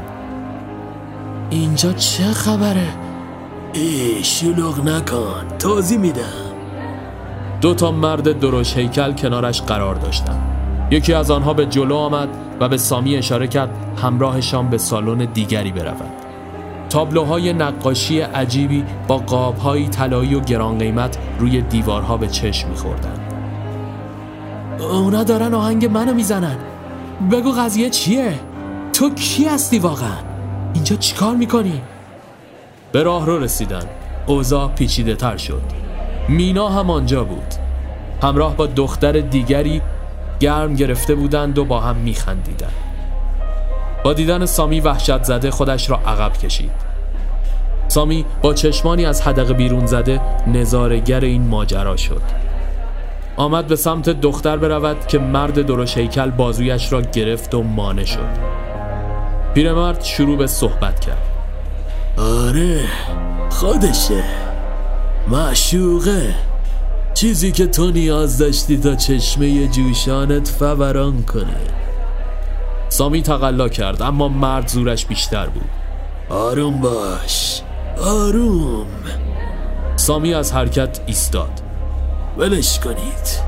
اینجا چه خبره؟ ای شلوغ نکن. توضیح میدم. دو تا مرد درش هیکل کنارش قرار داشتند. یکی از آنها به جلو آمد و به سامی اشاره کرد همراهشان به سالن دیگری برود تابلوهای نقاشی عجیبی با قابهای طلایی و گران قیمت روی دیوارها به چشم میخوردند. اونا دارن آهنگ منو می‌زنن. بگو قضیه چیه؟ تو کی هستی واقعا؟ اینجا چیکار می‌کنی؟ به راه رو رسیدن. اوضاع پیچیده تر شد. مینا هم آنجا بود. همراه با دختر دیگری گرم گرفته بودند و با هم میخندیدند با دیدن سامی وحشت زده خودش را عقب کشید. سامی با چشمانی از حدقه بیرون زده نظارگر این ماجرا شد. آمد به سمت دختر برود که مرد درش هیکل بازویش را گرفت و مانه شد. پیرمرد شروع به صحبت کرد. آره خودشه. معشوقه. چیزی که تو نیاز داشتی تا چشمه جوشانت فوران کنه. سامی تقلا کرد اما مرد زورش بیشتر بود. آروم باش. آروم. سامی از حرکت ایستاد. ولش کنید.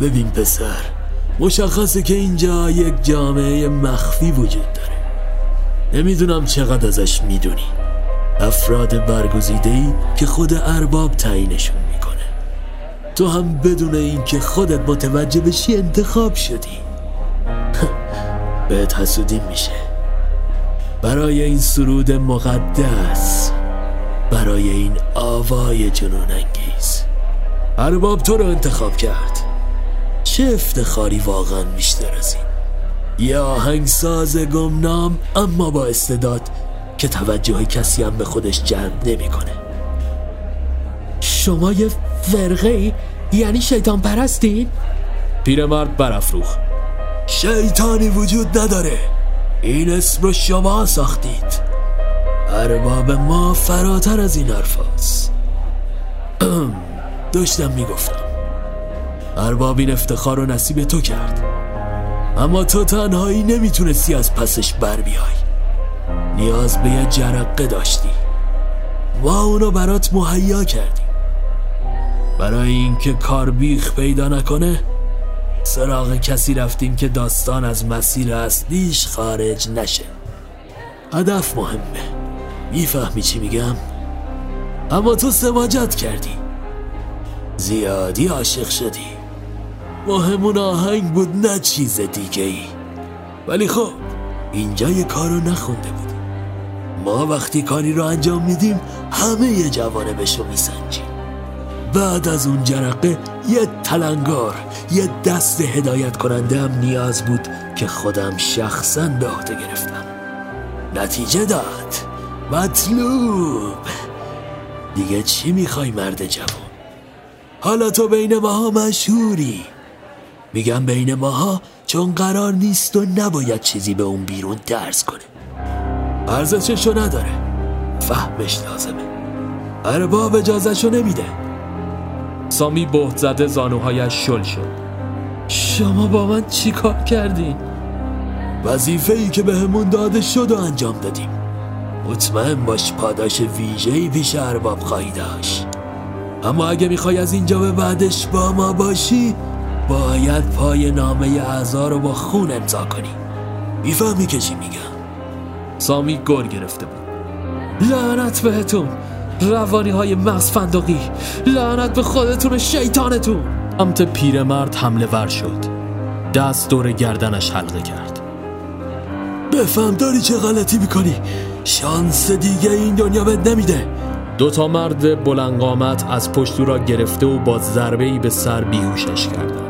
ببین پسر مشخصه که اینجا یک جامعه مخفی وجود داره. نمی‌دونم چقدر ازش می‌دونی. افراد برگزیده ای که خود ارباب تعیینشون می‌کنه. تو هم بدون اینکه خودت متوجه بشی انتخاب شدی. بهت حسودی میشه. برای این سرود مقدس برای این آوای جنون انگیز. ارباب تو رو انتخاب کرد. چه افتخاری واقعا بیشتر از این یه آهنگساز گمنام اما با استعداد که توجه کسی هم به خودش جلب نمی‌کنه. شما یه فرقه ای؟ یعنی شیطان پرستین؟ پیرمرد برافروخ شیطانی وجود نداره این اسم رو شما ساختید ارباب ما فراتر از این حرفاست داشتم می‌گفتم ارباب این افتخار رو نصیب تو کرد اما تو تنهایی نمی‌تونستی از پسش بر بیای. نیاز به یه جرقه داشتی. ما اونو برات مهیا کردیم. برای اینکه کار بیخ پیدا نکنه سراغ کسی رفتیم که داستان از مسیر اصلیش خارج نشه. هدف مهمه. می‌فهمی چی میگم؟ اما تو سماجت کردی. زیادی عاشق شدی. مهمون آهنگ بود نه چیز دیگه ای ولی خب اینجا یه کارو نخونده بودیم. ما وقتی کاری رو انجام میدیم همه یه جوانبش رو میسنجیم. بعد از اون جرقه یه تلنگار یه دست هدایت کننده هم نیاز بود که خودم شخصا به عهده گرفتم. نتیجه داد. مطلوب. دیگه چی می‌خوای مرد جوان؟ حالا تو بین ماها مشهوری. میگم بین ماها چون قرار نیست و نباید چیزی به اون بیرون درس کنه. ارزششو نداره. فهمش لازمه. ارباب اجازهشو نمیده. سامی بهت زده زانوهایش شل شد. شما با من چی کار کردین؟ وظیفه ای که بهمون داده شد و انجام دادیم. مطمئن باش پاداش ویژه‌ای پیش ارباب خواهی داشت. اما اگه می‌خوای از اینجا به بعدش با ما باشی باید پای نامه اعضا رو با خون امضا کنی. می‌فهمی که چی میگم؟ سامی گل گرفته بود. لعنت بهتون روانی های مغز فندقی لعنت به خودتون شیطانتون. سمت پیرمرد حمله ور شد. دست دور گردنش حلقه کرد. بفهم داری چه غلطی می‌کنی؟ شانس دیگه این دنیا بد نمیده. دوتا مرد بلنگامت از پشت را گرفته و با ضربه ای به سر بیهوشش کردند.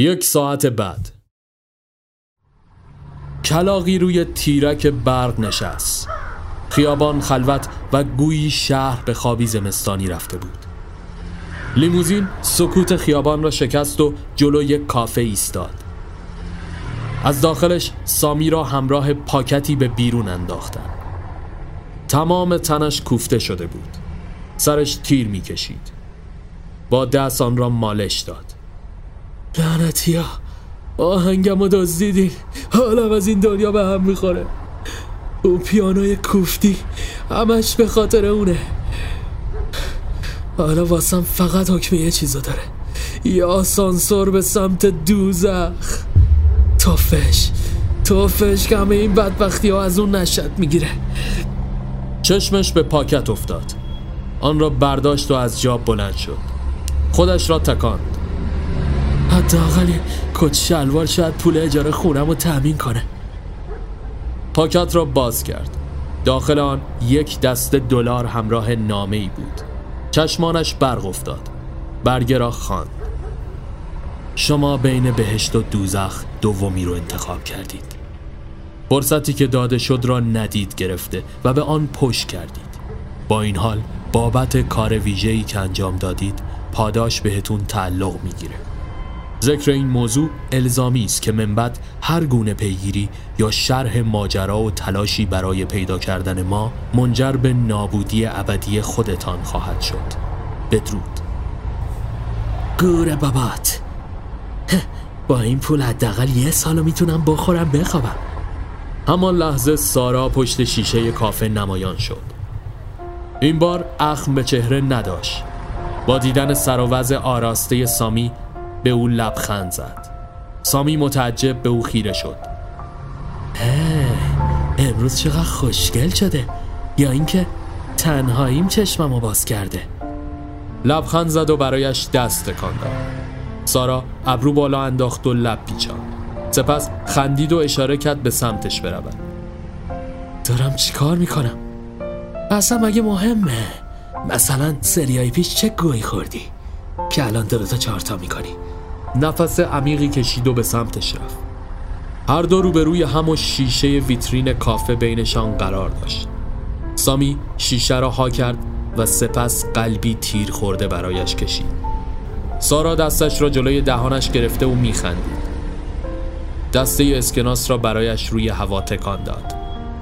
یک ساعت بعد. کلاقی روی تیرک برق نشست. خیابان خلوت و گویی شهر به خوابی زمستانی رفته بود. لیموزین سکوت خیابان را شکست و جلو یک کافه ایستاد. از داخلش سامی را همراه پاکتی به بیرون انداختن تمام تنش کوفته شده بود. سرش تیر می‌کشید. با دست آن را مالش داد. لعنتیا. آهنگم رو دزدیدین. حالم از این دنیا به هم می‌خوره. اون پیانوی کوفتی همش به خاطر اونه. حالا واسم فقط حکم یه چیزا داره. یا آسانسور به سمت دوزخ. توفش توفش که همه این بدبختی ها از اون نشد می‌گیره. چشمش به پاکت افتاد. آن را برداشت و از جا بلند شد. خودش را تکاند. حداقل کت شلوار شاید پول اجاره خونم رو تأمین کنه. پاکت را باز کرد. داخل آن یک دست دلار همراه نامه ای بود. چشمانش برق افتاد. برگه را خواند. شما بین بهشت و دوزخ دومی رو انتخاب کردید. فرصتی که داده شد را ندید گرفته و به آن پشت کردید. با این حال بابت کار ویژه‌ای که انجام دادید پاداش بهتون تعلق می‌گیره. ذکر این موضوع الزامی است که من بعد هر گونه پیگیری یا شرح ماجرا و تلاشی برای پیدا کردن ما منجر به نابودی ابدی خودتان خواهد شد. بدرود. گوره بابات. با این پول حداقل یه سالو می‌تونم بخورم بخوابم. همان لحظه سارا پشت شیشه کافه نمایان شد. این بار اخم به چهره نداشت. با دیدن سر و آراسته سامی به او لبخند زد. سامی متعجب به او خیره شد. امروز چقدر خوشگل شده. یا اینکه تنهاییم چشممو باز کرده. لبخند زد و برایش دست تکان سارا ابرو بالا انداخت و لب پیچان سپس خندید و اشاره کرد به سمتش برود. دارم چیکار می‌کنم؟ اصلا مگه مهمه؟ مثلا سریای پیش چه گویی خوردی؟ که الان تا چهارتا می‌کنی. نفس عمیقی کشید و به سمتش رفت. هر دو روبروی هم و شیشه ویترین کافه بینشان قرار داشت. سامی شیشه را ها کرد و سپس قلبی تیر خورده برایش کشید. سارا دستش را جلوی دهانش گرفته و میخندید. دسته اسکناس را برایش روی هوا تکان داد.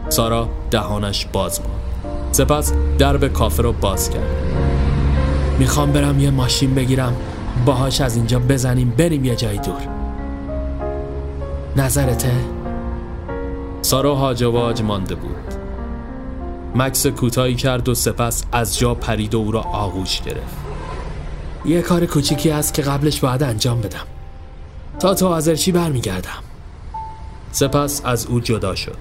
سارا دهانش باز ماند. سپس درب کافه را باز کرد. می‌خوام برم یه ماشین بگیرم باهاش از اینجا بزنیم بریم یه جای دور. نظرته؟ سارا هاج واج مانده بود. مکس کوتاهی کرد و سپس از جا پرید و او را آغوش گرفت. یه کار کوچیکی است که قبلش باید انجام بدم. تا تو حاضر برمیگردم؟ سپس از او جدا شد.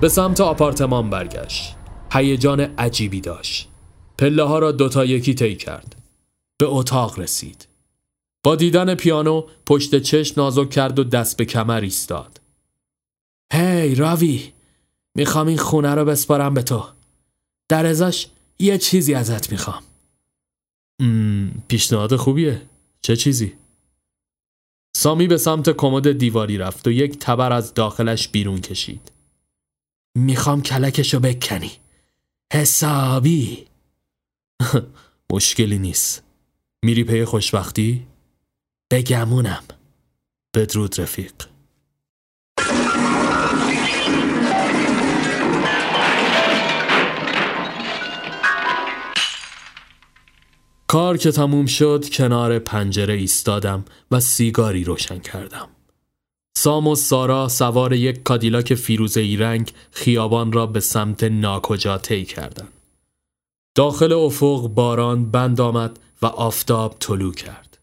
به سمت آپارتمان برگشت. هیجان عجیبی داشت. پله ها را دوتا یکی طی کرد. به اتاق رسید. با دیدن پیانو پشت چش نازک کرد و دست به کمر ایستاد. هی راوی می‌خوام این خونه رو بسپارم به تو. در ازاش یه چیزی ازت می‌خوام. پیشنهاد خوبیه. چه چیزی؟ سامی به سمت کمد دیواری رفت و یک تبر از داخلش بیرون کشید. می‌خوام کلکشو بکنی. حسابی. مشکلی نیست میری پی خوشبختی؟ بگمونم بدرود رفیق کار که تموم شد کنار پنجره ایستادم و سیگاری روشن کردم سام و سارا سوار یک کادیلاک فیروزه‌ای رنگ خیابان را به سمت ناکجا طی کردند. داخل افق باران بند آمد و آفتاب طلوع کرد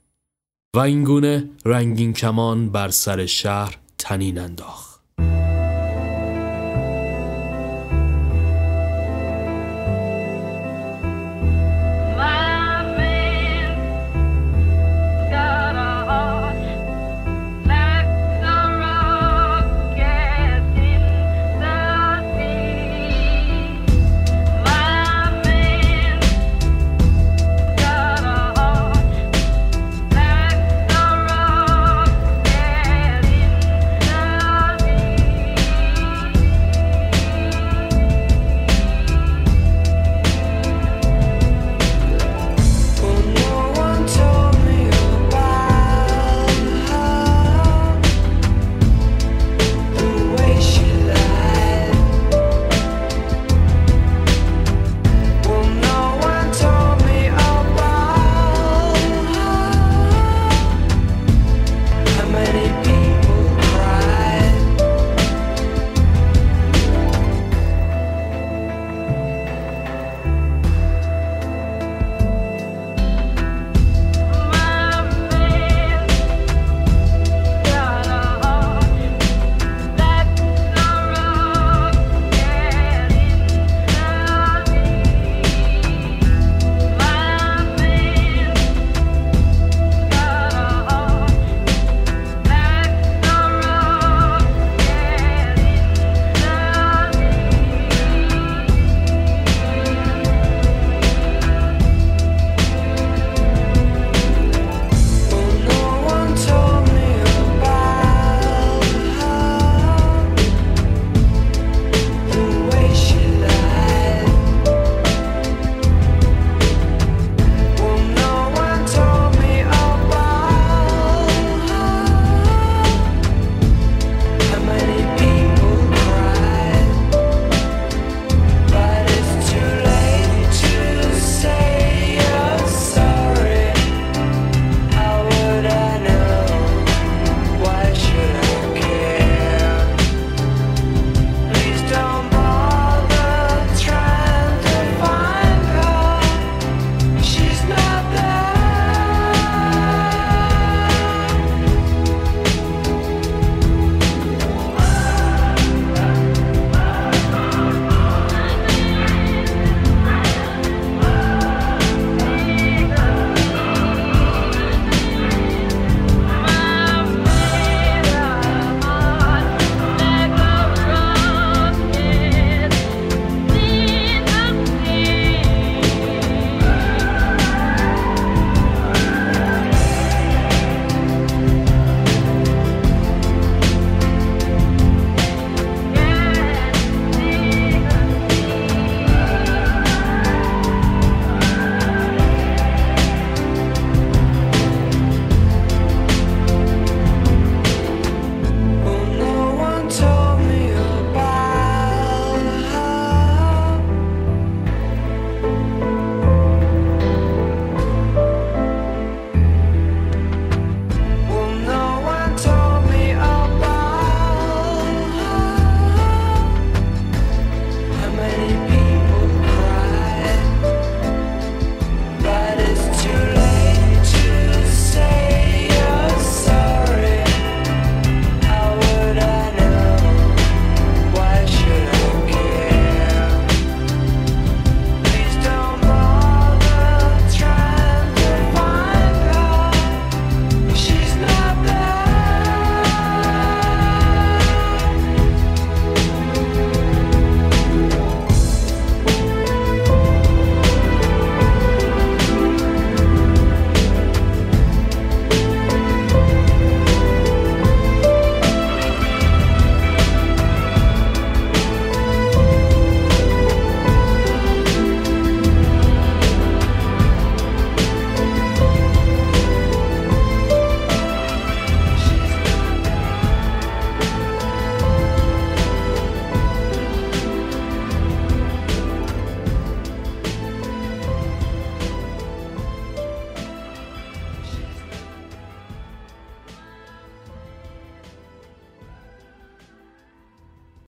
و اینگونه رنگین کمان بر سر شهر تنین انداخت.